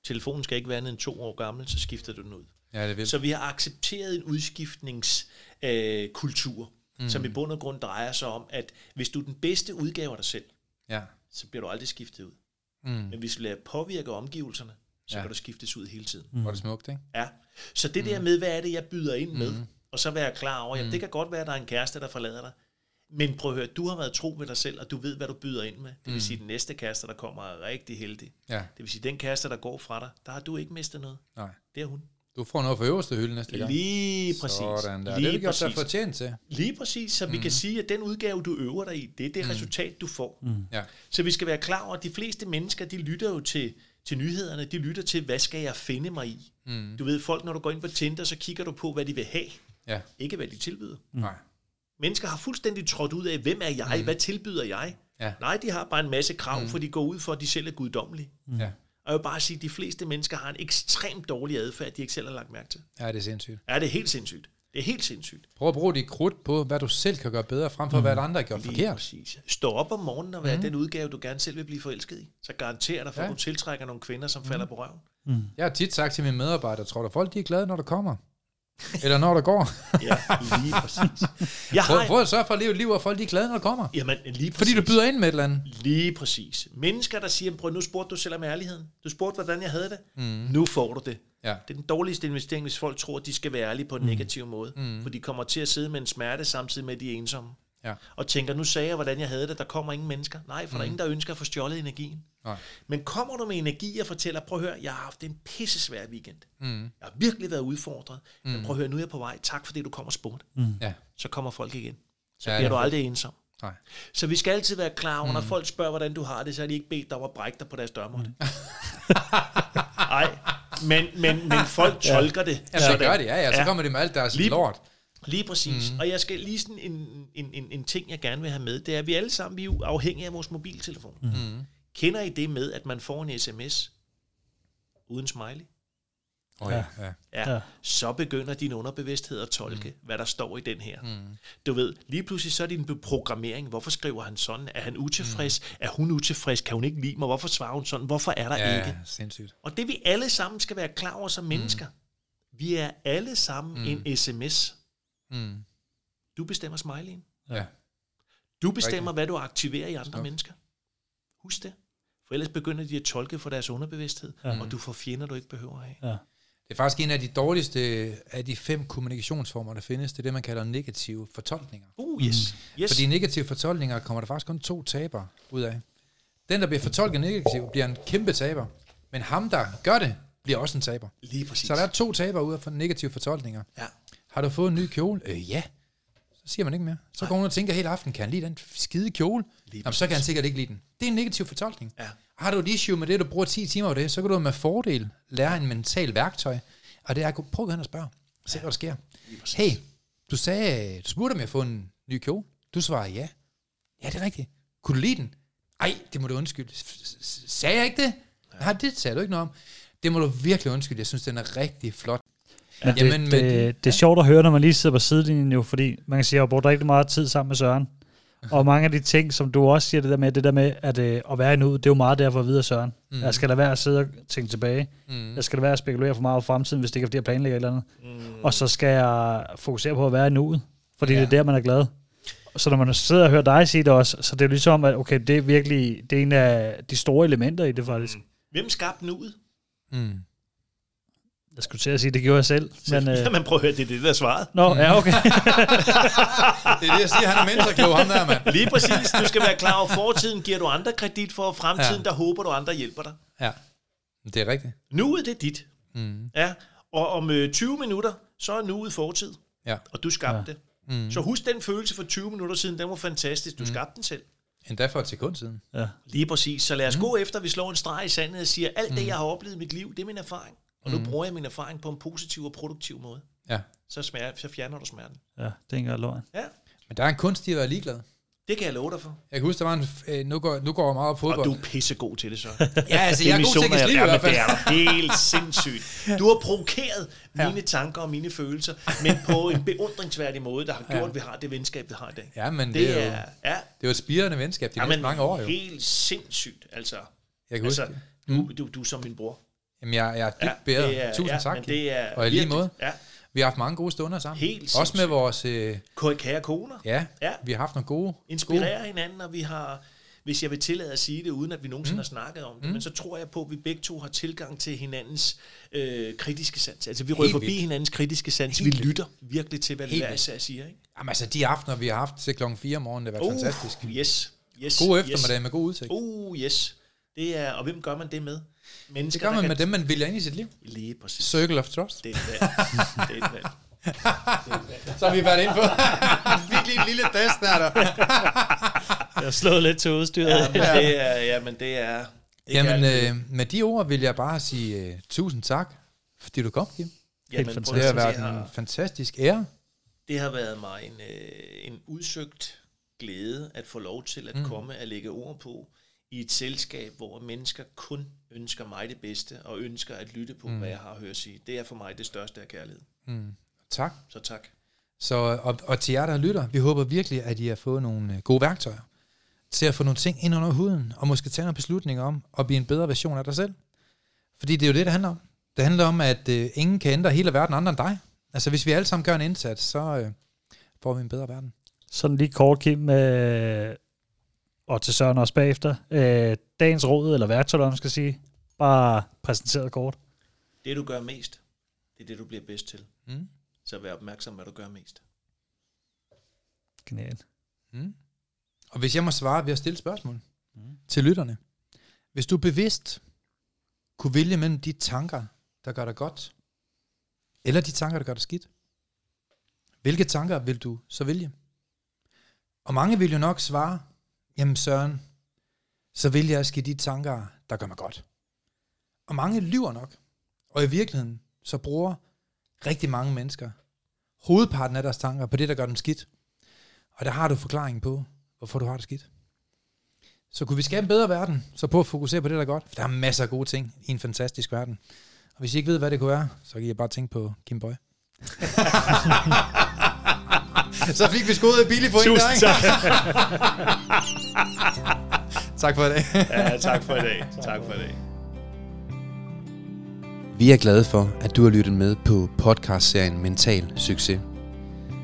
Telefonen skal ikke være andet end to år gammel, så skifter du den ud. Ja, det er vildt. Så vi har accepteret en udskiftningskultur, øh, kultur, mm. som i bund og grund drejer sig om, at hvis du er den bedste udgave af dig selv, Ja. så bliver du aldrig skiftet ud. Mm. Men hvis du lader påvirke omgivelserne, så Ja. kan du skiftes ud hele tiden. Mm. Er det smukt, ikke? Ja. Så det der med, hvad er det, jeg byder ind med, og så være klar over, jamen det kan godt være, at der er en kæreste, der forlader dig, men prøv at høre, du har været tro ved dig selv, og du ved, hvad du byder ind med. Det vil sige, at den næste kæreste, der kommer, er rigtig heldig. Ja. Det vil sige, at den kæreste, der går fra dig, der har du ikke mistet noget. Nej. Det er hun. Du får noget for øverste hylde næste gang. Lige præcis. Sådan der. Lige det er dig præcis. fortjent til. Lige præcis, så vi kan sige, at den udgave, du øver dig i, det er det resultat, du får. Ja. Så vi skal være klar over, at de fleste mennesker, de lytter jo til, til nyhederne, de lytter til, hvad skal jeg finde mig i? Mm. Du ved, folk, når du går ind på Tinder, så kigger du på, hvad de vil have, Ja. ikke hvad de tilbyder. Nej. Mennesker har fuldstændig trådt ud af, hvem er jeg, mm. hvad tilbyder jeg? Ja. Nej, de har bare en masse krav, mm. for de går ud for, at de selv er guddommelige. Ja. Og jeg vil bare sige, at de fleste mennesker har en ekstremt dårlig adfærd, de ikke selv har lagt mærke til. Ja, det er sindssygt. Ja, det er helt sindssygt. Det er helt sindssygt. Prøv at bruge dit krudt på, hvad du selv kan gøre bedre, frem for hvad andre har gjort Lige forkert. præcis. Stå op om morgenen og være mm. den udgave, du gerne selv vil blive forelsket i. Så garanterer dig for, Ja. at du tiltrækker nogle kvinder, som mm. falder på røven. Jeg har tit sagt til mine medarbejdere, tror du, folk de er glade, når der kommer? Eller når der går? Ja, lige præcis. Jeg Prøv, har, prøv at sørge for at leve et liv, hvor folk de er glade, når der kommer. jamen, lige præcis. Fordi du byder ind med et eller andet. Lige præcis. Mennesker, der siger, prøv nu spurgte du selv om ærligheden. Du spurgte, hvordan jeg havde det. Mm. Nu får du det. Ja. Det er den dårligste investering, hvis folk tror, at de skal være ærlige på en mm. negativ måde. Mm. For de kommer til at sidde med en smerte, samtidig med, at de er ensomme. Ja. Og tænker, nu sagde jeg, hvordan jeg havde det. Der kommer ingen mennesker. Nej, for mm. der er ingen, der ønsker at få stjålet energien. Nej. Men kommer du med energi og fortæller, prøv at høre, jeg har haft en pissesvær weekend. Mm. Jeg har virkelig været udfordret. Mm. Men prøv at høre, nu er jeg på vej. Tak fordi du kom og spurgte. Mm. Ja. Så kommer folk igen. Så Ja, bliver er du aldrig ensom. Nej. Så vi skal altid være klar over, når folk spørger, hvordan du har det, så har de ikke bedt dig om at brække dig på deres dørmåtte. Nej, men, men, men folk tolker det. Ja, så gør det, ja, ja. Så kommer det med alt deres Lige- lort. Lige præcis. Mm. Og jeg skal lige sådan en, en, en, en ting, jeg gerne vil have med, det er, at vi alle sammen vi er afhængige af vores mobiltelefon. Mm. Kender I det med, at man får en sms uden smiley? Oh, ja. Ja. Ja, Ja. så begynder din underbevidsthed at tolke, mm. hvad der står i den her. Mm. Du ved, lige pludselig så er din programmering, hvorfor skriver han sådan? Er han utilfreds? Mm. Er hun utilfreds? Kan hun ikke lide mig? Hvorfor svarer hun sådan? Hvorfor er der ja, ikke? sindssygt. Og det vi alle sammen skal være klar over som mennesker, mm. vi er alle sammen mm. en sms. Mm. Du bestemmer smileyen. Ja. Du bestemmer, hvad du aktiverer i andre mennesker. Husk det. For ellers begynder de at tolke for deres underbevidsthed, ja. og du får fjender, du ikke behøver af. Ja. Det er faktisk en af de dårligste af de fem kommunikationsformer, der findes. Det er det, man kalder negative fortolkninger. Uh, yes. yes. Fordi negative fortolkninger kommer der faktisk kun to tabere ud af. Den, der bliver fortolket negativt, bliver en kæmpe taber. Men ham, der gør det, bliver også en taber. Lige præcis. Så der er to tabere ud af negative fortolkninger. Ja. Har du fået en ny kjole? Øh, ja. Så siger man ikke mere. Så går hun og tænker hele aften, kan han lide den skide kjole? Jamen, så kan han sikkert ikke lide den. Det er en negativ fortolkning. Ja. Har du et issue med det, du bruger 10 timer på det, så kan du med fordel lære en mental værktøj. Og det er prøv at gå hen og spørge. Se, hvad der sker. Hey, du sagde, du spurgte om jeg få en ny kjole. Du svarede ja. Ja, det er rigtigt. Kunne du lide den? Ej, det må du undskylde. Sagde jeg ikke det? Nej, det sagde du ikke noget om. Det må du virkelig undskylde. Jeg synes, den er rigtig flot. Men det, Jamen, Jamen, men- det, det er sjovt at høre, når man lige sidder på sidelinjen jo, fordi man kan sige, at jeg har brugt rigtig meget tid sammen med Søren. Og mange af de ting, som du også siger, det der med, det der med at, øh, at være i nuet, det er jo meget derfor at vide af Søren. Mm. Jeg skal da være at sidde og tænke tilbage. Mm. Jeg skal da være at spekulere for meget over fremtiden, hvis det ikke er fordi, jeg planlægger et eller andet. Mm. Og så skal jeg fokusere på at være i nuet, fordi ja. det er der, man er glad. Så når man sidder og hører dig sige det også, så det er jo ligesom, at okay, det er virkelig det er en af de store elementer i det faktisk. Mm. Hvem skabte nuet? Mm. Jeg skulle til at sige, det gjorde jeg selv. Men, øh, Jamen prøv at høre, det er det, der er svaret. Nå, ja, okay. Det er det, jeg siger. Han er mentorklog, ham der, mand. Lige præcis. Du skal være klar over, fortiden giver du andre kredit for, og fremtiden, Ja. der håber du, andre hjælper dig. Ja, det er rigtigt. Nuet, det er dit. Mm. Ja, og om øh, 20 minutter, så er nuet fortid, Ja, og du skabte ja. det. Mm. Så husk den følelse for 20 minutter siden, den var fantastisk. Du mm. skabte den selv. endda for et sekund siden. ja. Lige præcis. Så lad os mm. gå efter, at vi slår en streg i sandet og siger, alt det, jeg har oplevet i mit liv, det er min erfaring. Og nu bruger jeg min erfaring på en positiv og produktiv måde. Ja. Så, smager, så fjerner du smerten. ja, det er løgn. Ja, Men der er en kunst i at være ligeglad. det kan jeg love dig for. Jeg kan huske, der var en... Øh, nu, går, nu går jeg meget op Og fodbold. du er pissegod til det så. Ja, altså, Det jeg er god til at i Ja, hvert fald. Det er helt sindssygt. Du har provokeret mine tanker og mine følelser, men på en beundringsværdig måde, der har gjort, at vi har det venskab, vi har i dag. Ja, men det, Det er jo, ja, det er jo et spirende venskab de ja, men mange år jo. helt sindssygt, altså. Jeg kan huske altså det. du, du, du er som min bror. Jamen, jeg, jeg er dybt Ja, bedre. det er- Tusind ja, tak. men det er og i lige måde. Ja, Vi har haft mange gode stunder sammen. Helt Også med vores... Øh, kære koner. ja, Ja. vi har haft nogle gode... Inspirerer hinanden, og vi har, hvis jeg vil tillade at sige det, uden at vi nogensinde mm. har snakket om det, mm. men så tror jeg på, at vi begge to har tilgang til hinandens øh, kritiske sans. Altså vi rører forbi vildt. hinandens kritiske sans. Helt vi lytter virkelig til, hvad hver især siger. Ikke? Jamen altså, de aftener, vi har haft til klokken 4 om morgenen, det været uh, fantastisk. Yes. yes god eftermiddag yes. med god udsigt. Uh, yes. Det er, og hvem gør man det med? Mennesker, det gør man med dem, man vælger ind i sit liv. Lige præcis. Circle of Trust. Det er et valg. det er et valg. Så har vi været inde på. Fik lige en lille test der. der. Jeg har slået lidt til udstyret. Ja, men det er, ja, men det er... Jamen, øh, med de ord vil jeg bare sige uh, tusind tak, fordi du kom, Kim. Jamen, det har været en fantastisk ære. Det har været mig en, øh, en udsøgt glæde at få lov til at mm. komme og lægge ord på i et selskab, hvor mennesker kun ønsker mig det bedste, og ønsker at lytte på, mm. hvad jeg har at høre sige. Det er for mig det største af kærlighed. Mm. Tak. Så tak. Så, og, og til jer, der lytter, vi håber virkelig, at I har fået nogle øh, gode værktøjer til at få nogle ting ind under huden, og måske tage nogle beslutninger om at blive en bedre version af dig selv. Fordi det er jo det, det handler om. Det handler om, at øh, ingen kan ændre hele verden andre end dig. Altså hvis vi alle sammen gør en indsats, så øh, får vi en bedre verden. Sådan lige kort, Kim, øh, og til Søren også bagefter. Øh, dagens råd, eller værktøj, man skal sige, bare præsenteret kort. Det, du gør mest, det er det, du bliver bedst til. Mm. Så vær opmærksom, hvad du gør mest. Genialt. Mm. Og hvis jeg må svare ved at stille spørgsmål mm. til lytterne. Hvis du bevidst kunne vælge mellem de tanker, der gør dig godt, eller de tanker, der gør dig skidt, hvilke tanker vil du så vælge? Og mange vil jo nok svare, jamen Søren, så vil jeg ske de tanker, der gør mig godt. Og mange lyver nok. Og i virkeligheden, så bruger rigtig mange mennesker hovedparten af deres tanker på det, der gør dem skidt. Og der har du forklaringen på, hvorfor du har det skidt. Så kunne vi skabe en bedre verden, så på at fokusere på det, der er godt. For der er masser af gode ting i en fantastisk verden. Og hvis I ikke ved, hvad det kunne være, så kan I bare tænke på Kim Boy. så fik vi skoet billigt på en der, ikke? tak for i dag. ja, tak for i dag. Tak for i dag. Vi er glade for, at du har lyttet med på podcastserien Mental Succes.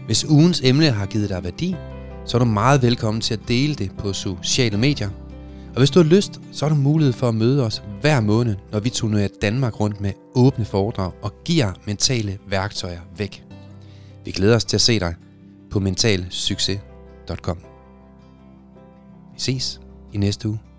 Hvis ugens emne har givet dig værdi, så er du meget velkommen til at dele det på sociale medier. Og hvis du har lyst, så har du mulighed for at møde os hver måned, når vi turnerer Danmark rundt med åbne foredrag og giver mentale værktøjer væk. Vi glæder os til at se dig på mentalsucces.com. Vi ses i næste uge.